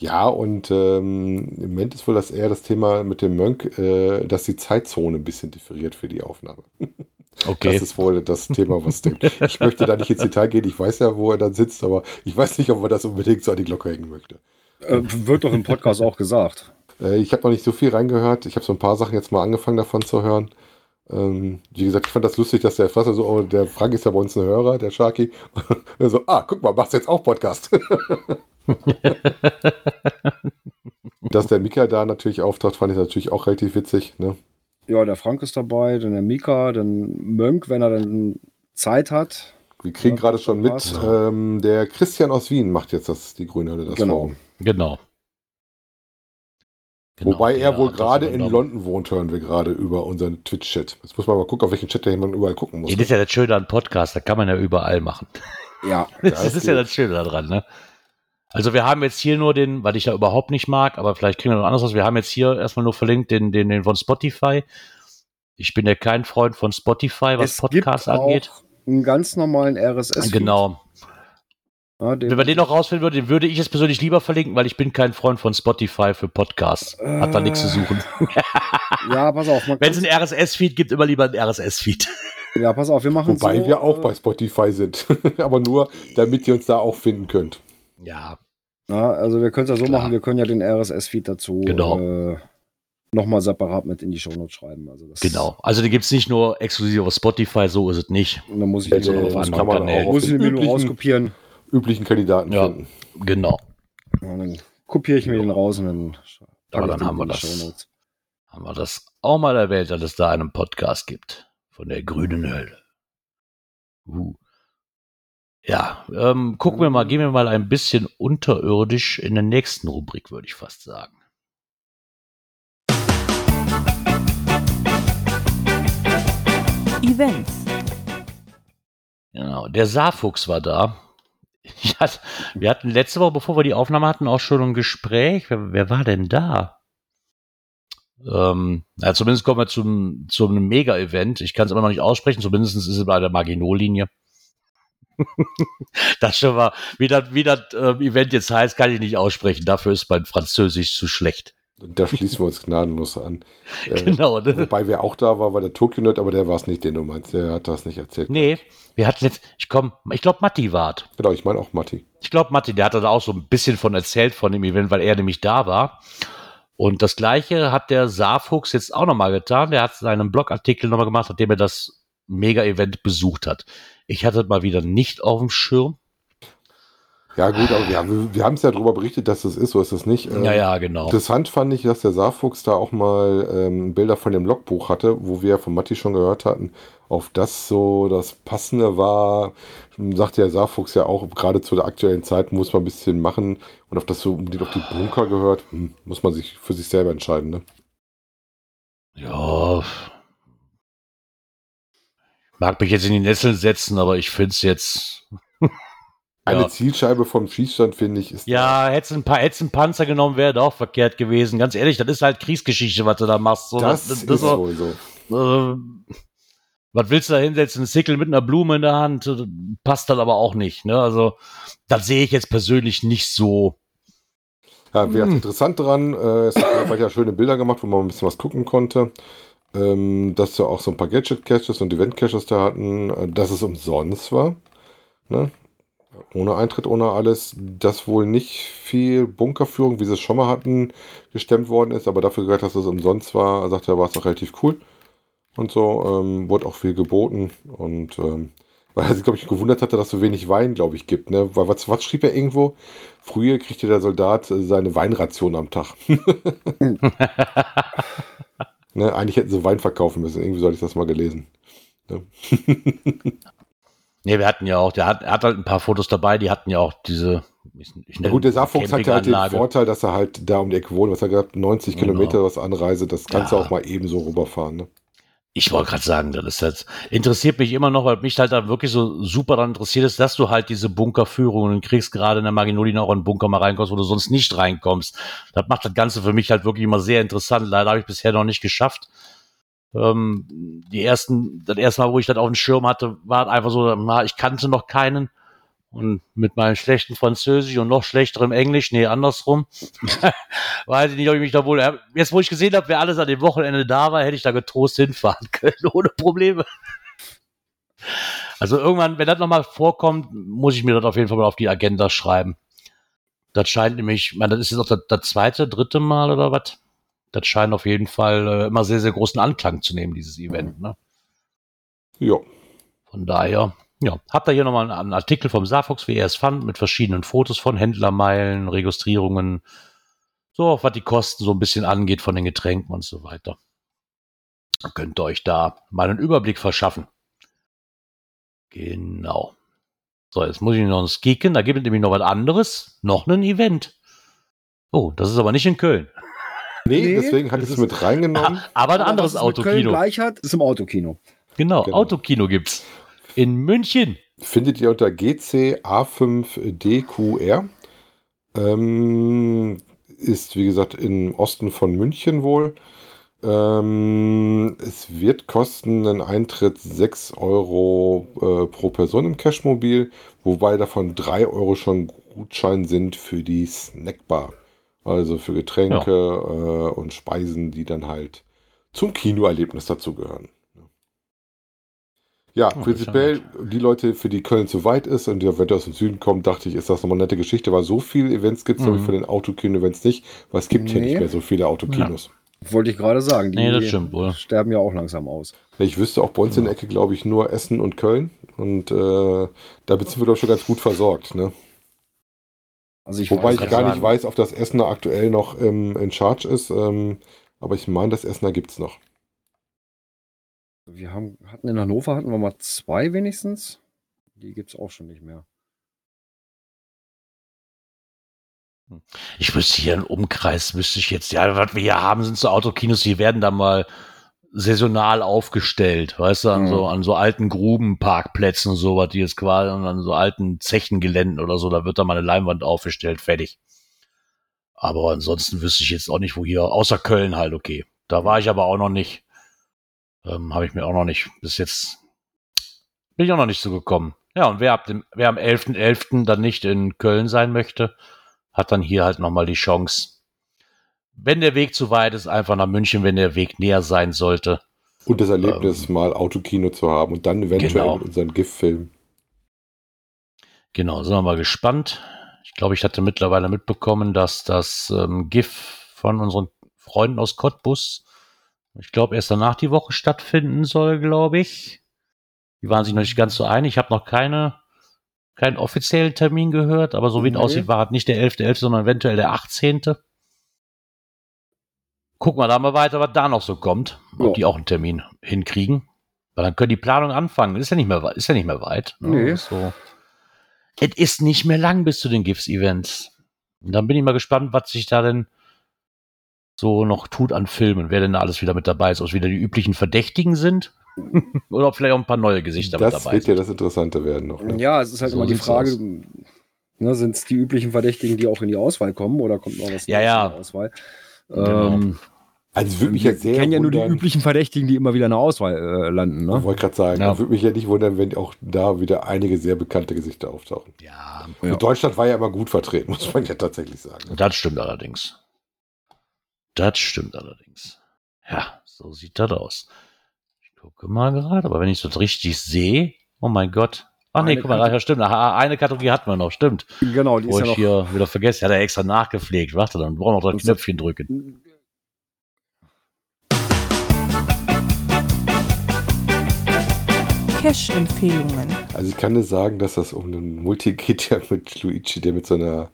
Ja, und ähm, im Moment ist wohl das eher das Thema mit dem Mönch, äh, dass die Zeitzone ein bisschen differiert für die Aufnahme. Okay. Das ist wohl das Thema, was denkt. Ich möchte da nicht ins Detail gehen. Ich weiß ja, wo er dann sitzt, aber ich weiß nicht, ob man das unbedingt so an die Glocke hängen möchte. Äh, wird doch im Podcast auch gesagt. Äh, ich habe noch nicht so viel reingehört. Ich habe so ein paar Sachen jetzt mal angefangen davon zu hören. Ähm, wie gesagt, ich fand das lustig, dass der Frasser so, oh, der Frank ist ja bei uns ein Hörer, der Sharky. so, ah, guck mal, machst jetzt auch Podcast. dass der Mika da natürlich auftaucht, fand ich natürlich auch relativ witzig. Ne? Ja, der Frank ist dabei, dann der Mika, dann Mönk, wenn er dann Zeit hat. Wir kriegen ja, gerade schon mit, ähm, der Christian aus Wien macht jetzt das, die Grüne Hölle, das genau. Forum. Genau. Genau, Wobei er ja, wohl gerade in London wohnt, hören wir gerade über unseren Twitch-Chat. Jetzt muss man mal gucken, auf welchen Chat der jemand überall gucken muss. Das ist ja das Schöne an Podcast, da kann man ja überall machen. Ja. das, das ist ja das Schöne daran, ne? Also wir haben jetzt hier nur den, weil ich ja überhaupt nicht mag, aber vielleicht kriegen wir noch anderes. Wir haben jetzt hier erstmal nur verlinkt den, den, den von Spotify. Ich bin ja kein Freund von Spotify, was es Podcasts angeht. Einen ganz normalen RSS. -Feed. Genau. Ja, Wenn man den noch rausfinden würde, den würde ich es persönlich lieber verlinken, weil ich bin kein Freund von Spotify für Podcasts. Äh, Hat da nichts zu suchen. ja, pass auf. Wenn es einen RSS-Feed gibt, immer lieber einen RSS-Feed. Ja, pass auf, wir machen Wobei so, wir auch äh, bei Spotify sind. Aber nur, damit ihr uns da auch finden könnt. Ja. ja also wir können es ja so Klar. machen, wir können ja den RSS-Feed dazu genau. äh, nochmal separat mit in die Shownotes schreiben. Also das genau. Also die gibt es nicht nur exklusiv auf Spotify, so ist es nicht. Und dann muss ich, ja, auf anderen Kanälen. muss ich mir nur rauskopieren üblichen Kandidaten ja, finden. Genau. Ja, dann kopiere ich mir den raus und dann Aber dann haben wir das. Haben wir das auch mal erwähnt, dass es da einen Podcast gibt von der grünen Hölle. Uh. Ja, ähm, gucken wir mal, gehen wir mal ein bisschen unterirdisch in der nächsten Rubrik, würde ich fast sagen. Events. Genau, der Saarfuchs war da Ja, wir hatten letzte Woche, bevor wir die Aufnahme hatten, auch schon ein Gespräch. Wer, wer war denn da? Ähm, ja, zumindest kommen wir zum, zum Mega-Event. Ich kann es immer noch nicht aussprechen, zumindest ist es bei der Maginot-Linie. Das schon mal, wie das, wie das äh, Event jetzt heißt, kann ich nicht aussprechen. Dafür ist mein Französisch zu schlecht. Da schließen wir uns gnadenlos an. Äh, genau. Ne? Wobei wer auch da war, war der Tokyo Nerd, aber der war es nicht, den du meinst. Der hat das nicht erzählt. Nee, wir hatten jetzt, ich komm, ich glaube, Matti wart. Genau, ich meine auch Matti. Ich glaube, Matti, der hat da auch so ein bisschen von erzählt von dem Event, weil er nämlich da war. Und das gleiche hat der Saarfuchs jetzt auch nochmal getan. Der hat seinen Blogartikel nochmal gemacht, nachdem er das Mega-Event besucht hat. Ich hatte mal wieder nicht auf dem Schirm. Ja, gut, aber ja, wir, wir haben es ja darüber berichtet, dass das ist, so ist es nicht. Ähm, ja, ja, genau. Interessant fand ich, dass der Saarfuchs da auch mal ähm, Bilder von dem Logbuch hatte, wo wir von Matti schon gehört hatten, auf das so das Passende war. Sagt der Saarfuchs ja auch, gerade zu der aktuellen Zeit muss man ein bisschen machen und auf das so um die, auf die Bunker gehört, hm, muss man sich für sich selber entscheiden, ne? Ja. Mag mich jetzt in die Nesseln setzen, aber ich finde es jetzt. Eine ja. Zielscheibe vom Schießstand, finde ich, ist. Ja, hättest ein paar hättest ein Panzer genommen, wäre doch verkehrt gewesen. Ganz ehrlich, das ist halt Kriegsgeschichte, was du da machst. So, das, das, das ist wohl so. Äh, was willst du da hinsetzen? Ein Sickel mit einer Blume in der Hand? Passt dann aber auch nicht. Ne? Also, das sehe ich jetzt persönlich nicht so. Ja, wäre hm. interessant dran. Äh, es hat ja schöne Bilder gemacht, wo man ein bisschen was gucken konnte. Ähm, dass sie auch so ein paar Gadget-Caches und Event-Caches da hatten, äh, dass es umsonst war. Ne? Ohne Eintritt, ohne alles. Dass wohl nicht viel Bunkerführung, wie sie es schon mal hatten, gestemmt worden ist, aber dafür gehört, dass es umsonst war, sagt er, war es auch relativ cool. Und so ähm, wurde auch viel geboten und ähm, weil er sich, glaube ich, gewundert hatte, dass so wenig Wein, glaube ich, gibt. Ne? Weil was, was schrieb er irgendwo? Früher kriegte der Soldat äh, seine Weinration am Tag. ne? Eigentlich hätten sie Wein verkaufen müssen. Irgendwie sollte ich das mal gelesen. Ne? Nee, wir hatten ja auch, der hat, er hat halt ein paar Fotos dabei, die hatten ja auch diese. Ich, ich Ja gut, der Saarfuchs hat ja halt den. Vorteil, dass er halt da um die Ecke wohnt. Was er gesagt 90 Genau. Kilometer was Anreise, das kannst Ja. du auch mal eben so rüberfahren. Ne? Ich wollte gerade sagen, das ist jetzt, interessiert mich immer noch, weil mich halt da wirklich so super daran interessiert ist, dass du halt diese Bunkerführungen kriegst, gerade in der Maginolina auch in einen Bunker mal reinkommst, wo du sonst nicht reinkommst. Das macht das Ganze für mich halt wirklich immer sehr interessant. Leider habe ich bisher noch nicht geschafft. Ähm, die ersten, das erste Mal, wo ich das auf dem Schirm hatte, war einfach so, ich kannte noch keinen. Und mit meinem schlechten Französisch und noch schlechterem Englisch, nee, andersrum, weiß ich nicht, ob ich mich da wohl, jetzt wo ich gesehen habe, wer alles an dem Wochenende da war, hätte ich da getrost hinfahren können, ohne Probleme. Also irgendwann, wenn das nochmal vorkommt, muss ich mir das auf jeden Fall mal auf die Agenda schreiben. Das scheint nämlich, ich meine, das ist jetzt auch das, das zweite, dritte Mal oder was? Das scheint auf jeden Fall äh, immer sehr, sehr großen Anklang zu nehmen, dieses Event. Ne? Ja. Von daher, ja, habt ihr hier nochmal einen Artikel vom Safox, wie er es fand, mit verschiedenen Fotos von Händlermeilen, Registrierungen, so auch was die Kosten so ein bisschen angeht von den Getränken und so weiter. Dann könnt ihr euch da mal einen Überblick verschaffen. Genau. So, jetzt muss ich noch ein Skiken, da gibt es nämlich noch was anderes, noch ein Event. Oh, das ist aber nicht in Köln. Nee, Nee, deswegen hatte ich es mit reingenommen. Aber ein Aber anderes was es mit Köln Autokino. gleich hat, ist im Autokino. Genau, Genau. Autokino gibt's. In München. Findet ihr unter GCA5DQR. Ähm, ist, wie gesagt, im Osten von München wohl. Ähm, es wird kosten einen Eintritt 6 Euro äh, pro Person im Cashmobil, wobei davon 3 Euro schon Gutschein sind für die Snackbar. Also für Getränke äh, und Speisen, die dann halt zum Kinoerlebnis dazugehören. Ja, Oh, ja prinzipiell, die Leute, für die Köln zu weit ist und die Wetter aus dem Süden kommen, dachte ich, ist das nochmal eine nette Geschichte, weil so viele Events gibt es Mhm. für den Autokino-Events nicht, weil es gibt hier Nee. nicht mehr so viele Autokinos. Wollte ich gerade sagen. Die Nee, das stimmt wohl. sterben ja auch langsam aus. Ich wüsste auch bei uns in der Ecke, glaube ich, nur Essen und Köln und äh, damit sind wir, ich, schon ganz gut versorgt. Ne? Also ich Wobei weiß ich gar sagen. nicht weiß, ob das Essener aktuell noch ähm, in Charge ist, ähm, aber ich meine, das Essener gibt es noch. Wir haben, hatten in Hannover hatten wir mal zwei wenigstens. Die gibt es auch schon nicht mehr. Ich wüsste hier einen Umkreis, wüsste ich jetzt, ja, was wir hier haben, sind so Autokinos, die werden da mal saisonal aufgestellt, weißt du, an, Mhm. so, an so alten Grubenparkplätzen und sowas, die jetzt quasi an so alten Zechengeländen oder so, da wird da mal eine Leinwand aufgestellt, fertig. Aber ansonsten wüsste ich jetzt auch nicht, wo hier, außer Köln halt, okay. Da war ich aber auch noch nicht. Ähm, Habe ich mir auch noch nicht, bis jetzt bin ich auch noch nicht so gekommen. Ja, und wer ab dem, wer am 11.11. dann nicht in Köln sein möchte, hat dann hier halt nochmal die Chance. Wenn der Weg zu weit ist, einfach nach München, wenn der Weg näher sein sollte. Und das Erlebnis, mal Autokino zu haben und dann eventuell Genau. unseren GIF-Film. Genau, sind wir mal gespannt. Ich glaube, ich hatte mittlerweile mitbekommen, dass das ähm, GIF von unseren Freunden aus Cottbus, ich glaube, erst danach die Woche stattfinden soll, glaube ich. Die waren sich noch nicht ganz so einig. Ich habe noch keine, keinen offiziellen Termin gehört, aber so wie es Nee. aussieht, war es nicht der 11.11., sondern eventuell der 18. Gucken wir da mal weiter, was da noch so kommt. Ob Ja. die auch einen Termin hinkriegen. Weil dann können die Planung anfangen. Ist ja nicht mehr, ist ja nicht mehr weit. ne? Nee. So. Es ist nicht mehr lang bis zu den GIFs-Events. Und dann bin ich mal gespannt, was sich da denn so noch tut an Filmen. Wer denn da alles wieder mit dabei ist. Ob es wieder die üblichen Verdächtigen sind. Oder ob vielleicht auch ein paar neue Gesichter mit Das dabei wird ja sind. das Interessante werden noch. Ne? Ja, es ist halt So immer die Frage, ne, sind es die üblichen Verdächtigen, die auch in die Auswahl kommen oder kommt noch was Ja, ja. in die Auswahl? Genau. Ähm, Also würde mich wir jetzt sehr kennen ja nur die üblichen Verdächtigen, die immer wieder in der Auswahl äh, landen. Ich Ne? wollte gerade sagen, Ja. würde mich ja nicht wundern, wenn auch da wieder einige sehr bekannte Gesichter auftauchen. Ja, Ja. Und Deutschland war ja immer gut vertreten, muss man ja tatsächlich sagen. das stimmt allerdings. Das stimmt allerdings. Ja, So sieht das aus. Ich gucke mal gerade, aber wenn ich das richtig sehe, oh mein Gott. Ach nee, Eine guck mal, Kategorie- ja, stimmt. Aha, Eine Kategorie hatten wir noch, stimmt. Genau, die Wo ist ja ich noch. hier wieder vergessen. Hat er extra nachgepflegt. Warte, dann brauchen wir noch das Knöpfchen drücken. Cash-Empfehlungen. Also ich kann dir sagen, dass das um einen Multi geht ja mit Luigi, der mit so einer,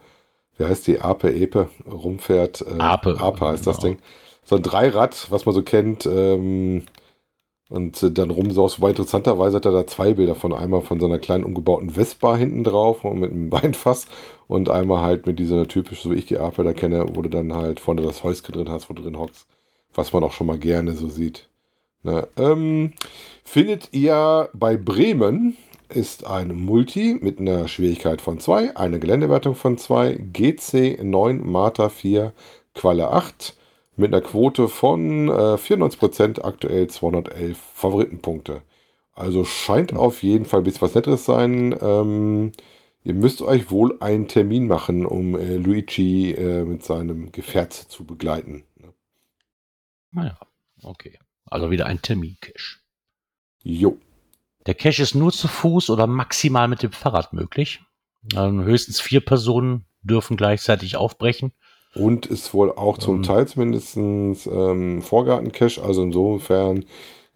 wie heißt die, Ape, Epe rumfährt. Äh, Ape. Ape heißt das Genau. Ding. So ein Dreirad, was man so kennt. Ähm, und äh, dann rumsaust. Wobei interessanterweise hat er da zwei Bilder von. Einmal von so einer kleinen umgebauten Vespa hinten drauf und mit einem Weinfass. Und einmal halt mit dieser typisch, so wie ich die Ape da kenne, wo du dann halt vorne das Häuschen drin hast, wo du drin hockst. Was man auch schon mal gerne so sieht. Ne? Ähm, findet ihr bei Bremen ist ein Multi mit einer Schwierigkeit von 2, eine Geländewertung von 2, GC 9, Marta 4, Qualle 8 mit einer Quote von äh, 94%, aktuell 211 Favoritenpunkte. Also scheint auf jeden Fall ein bisschen was Nettes sein. Ähm, ihr müsst euch wohl einen Termin machen, um äh, Luigi äh, mit seinem Gefährt zu begleiten. Naja, okay. Also wieder ein Termin-Cache. Jo. Der Cache ist nur zu Fuß oder maximal mit dem Fahrrad möglich. Ähm, höchstens vier Personen dürfen gleichzeitig aufbrechen. Und ist wohl auch zum Ähm. Teil zumindest ähm, Vorgarten-Cache. Also insofern,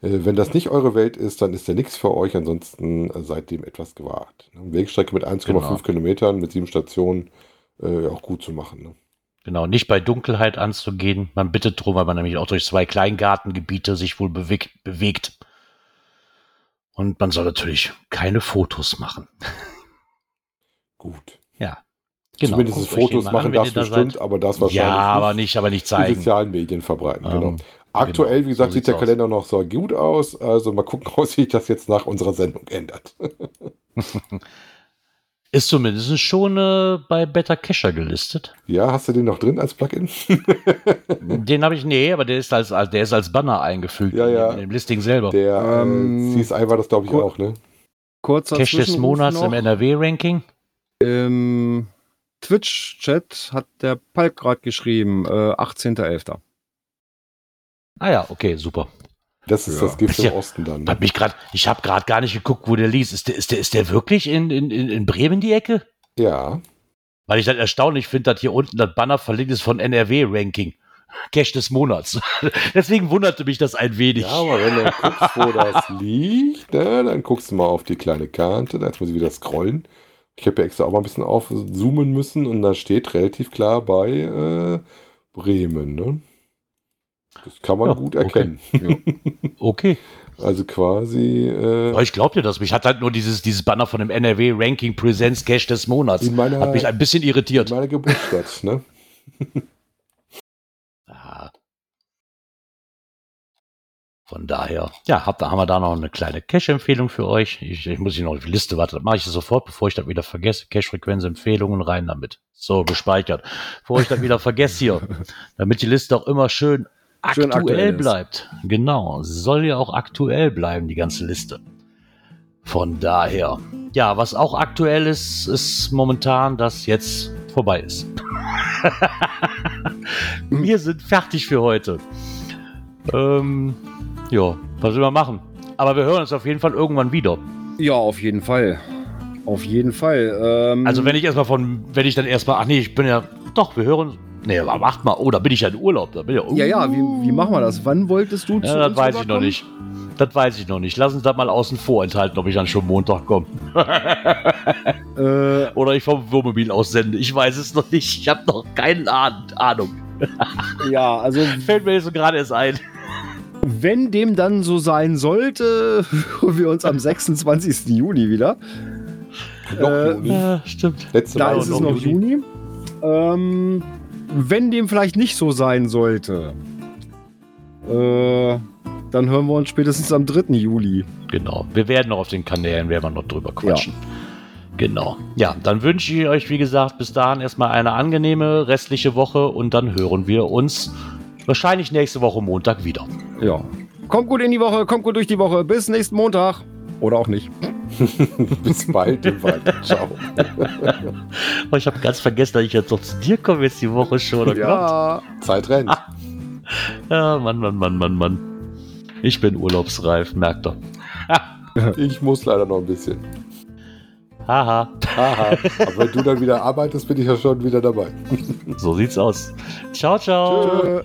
äh, wenn das nicht eure Welt ist, dann ist der nichts für euch. Ansonsten äh, seitdem etwas gewagt. Ne? Wegstrecke mit 1,5 Genau. Kilometern, mit sieben Stationen, äh, auch gut zu machen. Ne? Genau, nicht bei Dunkelheit anzugehen. Man bittet drum, weil man nämlich auch durch zwei Kleingartengebiete sich wohl bewegt. bewegt. Und man soll natürlich keine Fotos machen. Gut. Ja. Genau, Zumindest Fotos machen an, wenn darfst ihr du da seid. bestimmt, aber das wahrscheinlich Ja, aber nicht aber nicht die zeigen. sozialen Medien verbreiten. Ähm, genau. Aktuell, genau, wie gesagt, so sieht der sieht's Kalender noch so gut aus. Also mal gucken, ob sich das jetzt nach unserer Sendung ändert. Ist zumindest schon äh, bei Better Cacher gelistet. ja, hast du den noch drin als Plugin? Den habe ich, nee, aber der ist als, als, der ist als Banner eingefügt Ja, ja. in dem Listing selber. Der Ähm, äh, CSI war das, glaube ich, auch, ne? Kurzer Cache des Monats noch. im NRW-Ranking. Im Twitch-Chat hat der Palk gerade geschrieben, äh, 18.11. Ah ja, okay, super. Das ist Ja. das Gift im Osten dann. Ne? Hat mich grad, ich habe gerade gar nicht geguckt, wo der liest. Ist der, ist der, ist der wirklich in, in, in in Bremen die Ecke? Ja, Weil ich das erstaunlich finde, dass hier unten das Banner verlinkt ist von NRW-Ranking. Cache des Monats. Deswegen wunderte mich das ein wenig. Ja, aber wenn du guckst, wo das liegt, ne, dann guckst du mal auf die kleine Karte. Jetzt muss ich wieder scrollen. Ich habe ja extra auch mal ein bisschen aufzoomen müssen und da steht relativ klar bei äh, Bremen. Ne? Das kann man Ja, gut okay. erkennen. Okay. Also quasi äh, ich glaube dir das. Mich hat halt nur dieses, dieses Banner von dem NRW-Ranking Presents Cache des Monats. in meiner, Hat mich ein bisschen in irritiert. meiner Geburtsstadt. Ne? Von daher, ja, hab, da haben wir da noch eine kleine Cache-Empfehlung für euch. Ich, ich muss hier noch die Liste, warte, das mache ich sofort, bevor ich das wieder vergesse. Cache-Frequenz-Empfehlungen rein damit. So, gespeichert. Bevor ich das wieder vergesse hier. Damit die Liste auch immer Schön aktuell, aktuell bleibt. Genau, soll ja auch aktuell bleiben, die ganze Liste. Von daher, ja, was auch aktuell ist, ist momentan, dass jetzt vorbei ist. wir sind fertig für heute. Ähm, ja, was will man machen? Aber wir hören uns auf jeden Fall irgendwann wieder. Ja, auf jeden Fall. Auf jeden Fall. Ähm, Also wenn ich erstmal von, wenn ich dann erstmal, ach nee, ich bin ja, doch, wir hören, nee, aber macht mal, oh, da bin ich ja in Urlaub, da bin ich Ja, ja, wie, wie machen wir das? Wann wolltest du Ja, das weiß ich noch nicht. Das weiß ich noch nicht. Lass uns das mal außen vor enthalten, ob ich dann schon Montag komme. Äh, Oder ich vom Wohnmobil aussende. Ich weiß es noch nicht. Ich habe noch keine Ahn- Ahnung. ja, also Fällt mir jetzt so gerade erst ein. wenn dem dann so sein sollte, hören wir uns am 26. Juni wieder. Noch Äh, Juni. Ja, stimmt. Letzte Da Mal ist es noch Juni. Ähm, wenn dem vielleicht nicht so sein sollte, äh, dann hören wir uns spätestens am 3. Juli. Genau. Wir werden noch auf den Kanälen, werden wir noch drüber quatschen. Genau. Ja, dann wünsche ich euch, wie gesagt, bis dahin erstmal eine angenehme restliche Woche und dann hören wir uns wahrscheinlich nächste Woche Montag wieder. Ja. Kommt gut in die Woche, kommt gut durch die Woche. Bis nächsten Montag. Oder auch nicht. Bis bald im Wald. Ciao. Oh, ich habe ganz vergessen, dass ich jetzt noch zu dir komme jetzt die Woche schon. Oh Gott. Ja. Zeit rennt. Ja, Mann, Mann, Mann, Mann, Mann. Ich bin urlaubsreif, merkt ihr. Ich muss leider noch ein bisschen. Haha, Haha. Aber wenn du dann wieder arbeitest, bin ich ja schon wieder dabei. so sieht's aus. Ciao, ciao. Tschö.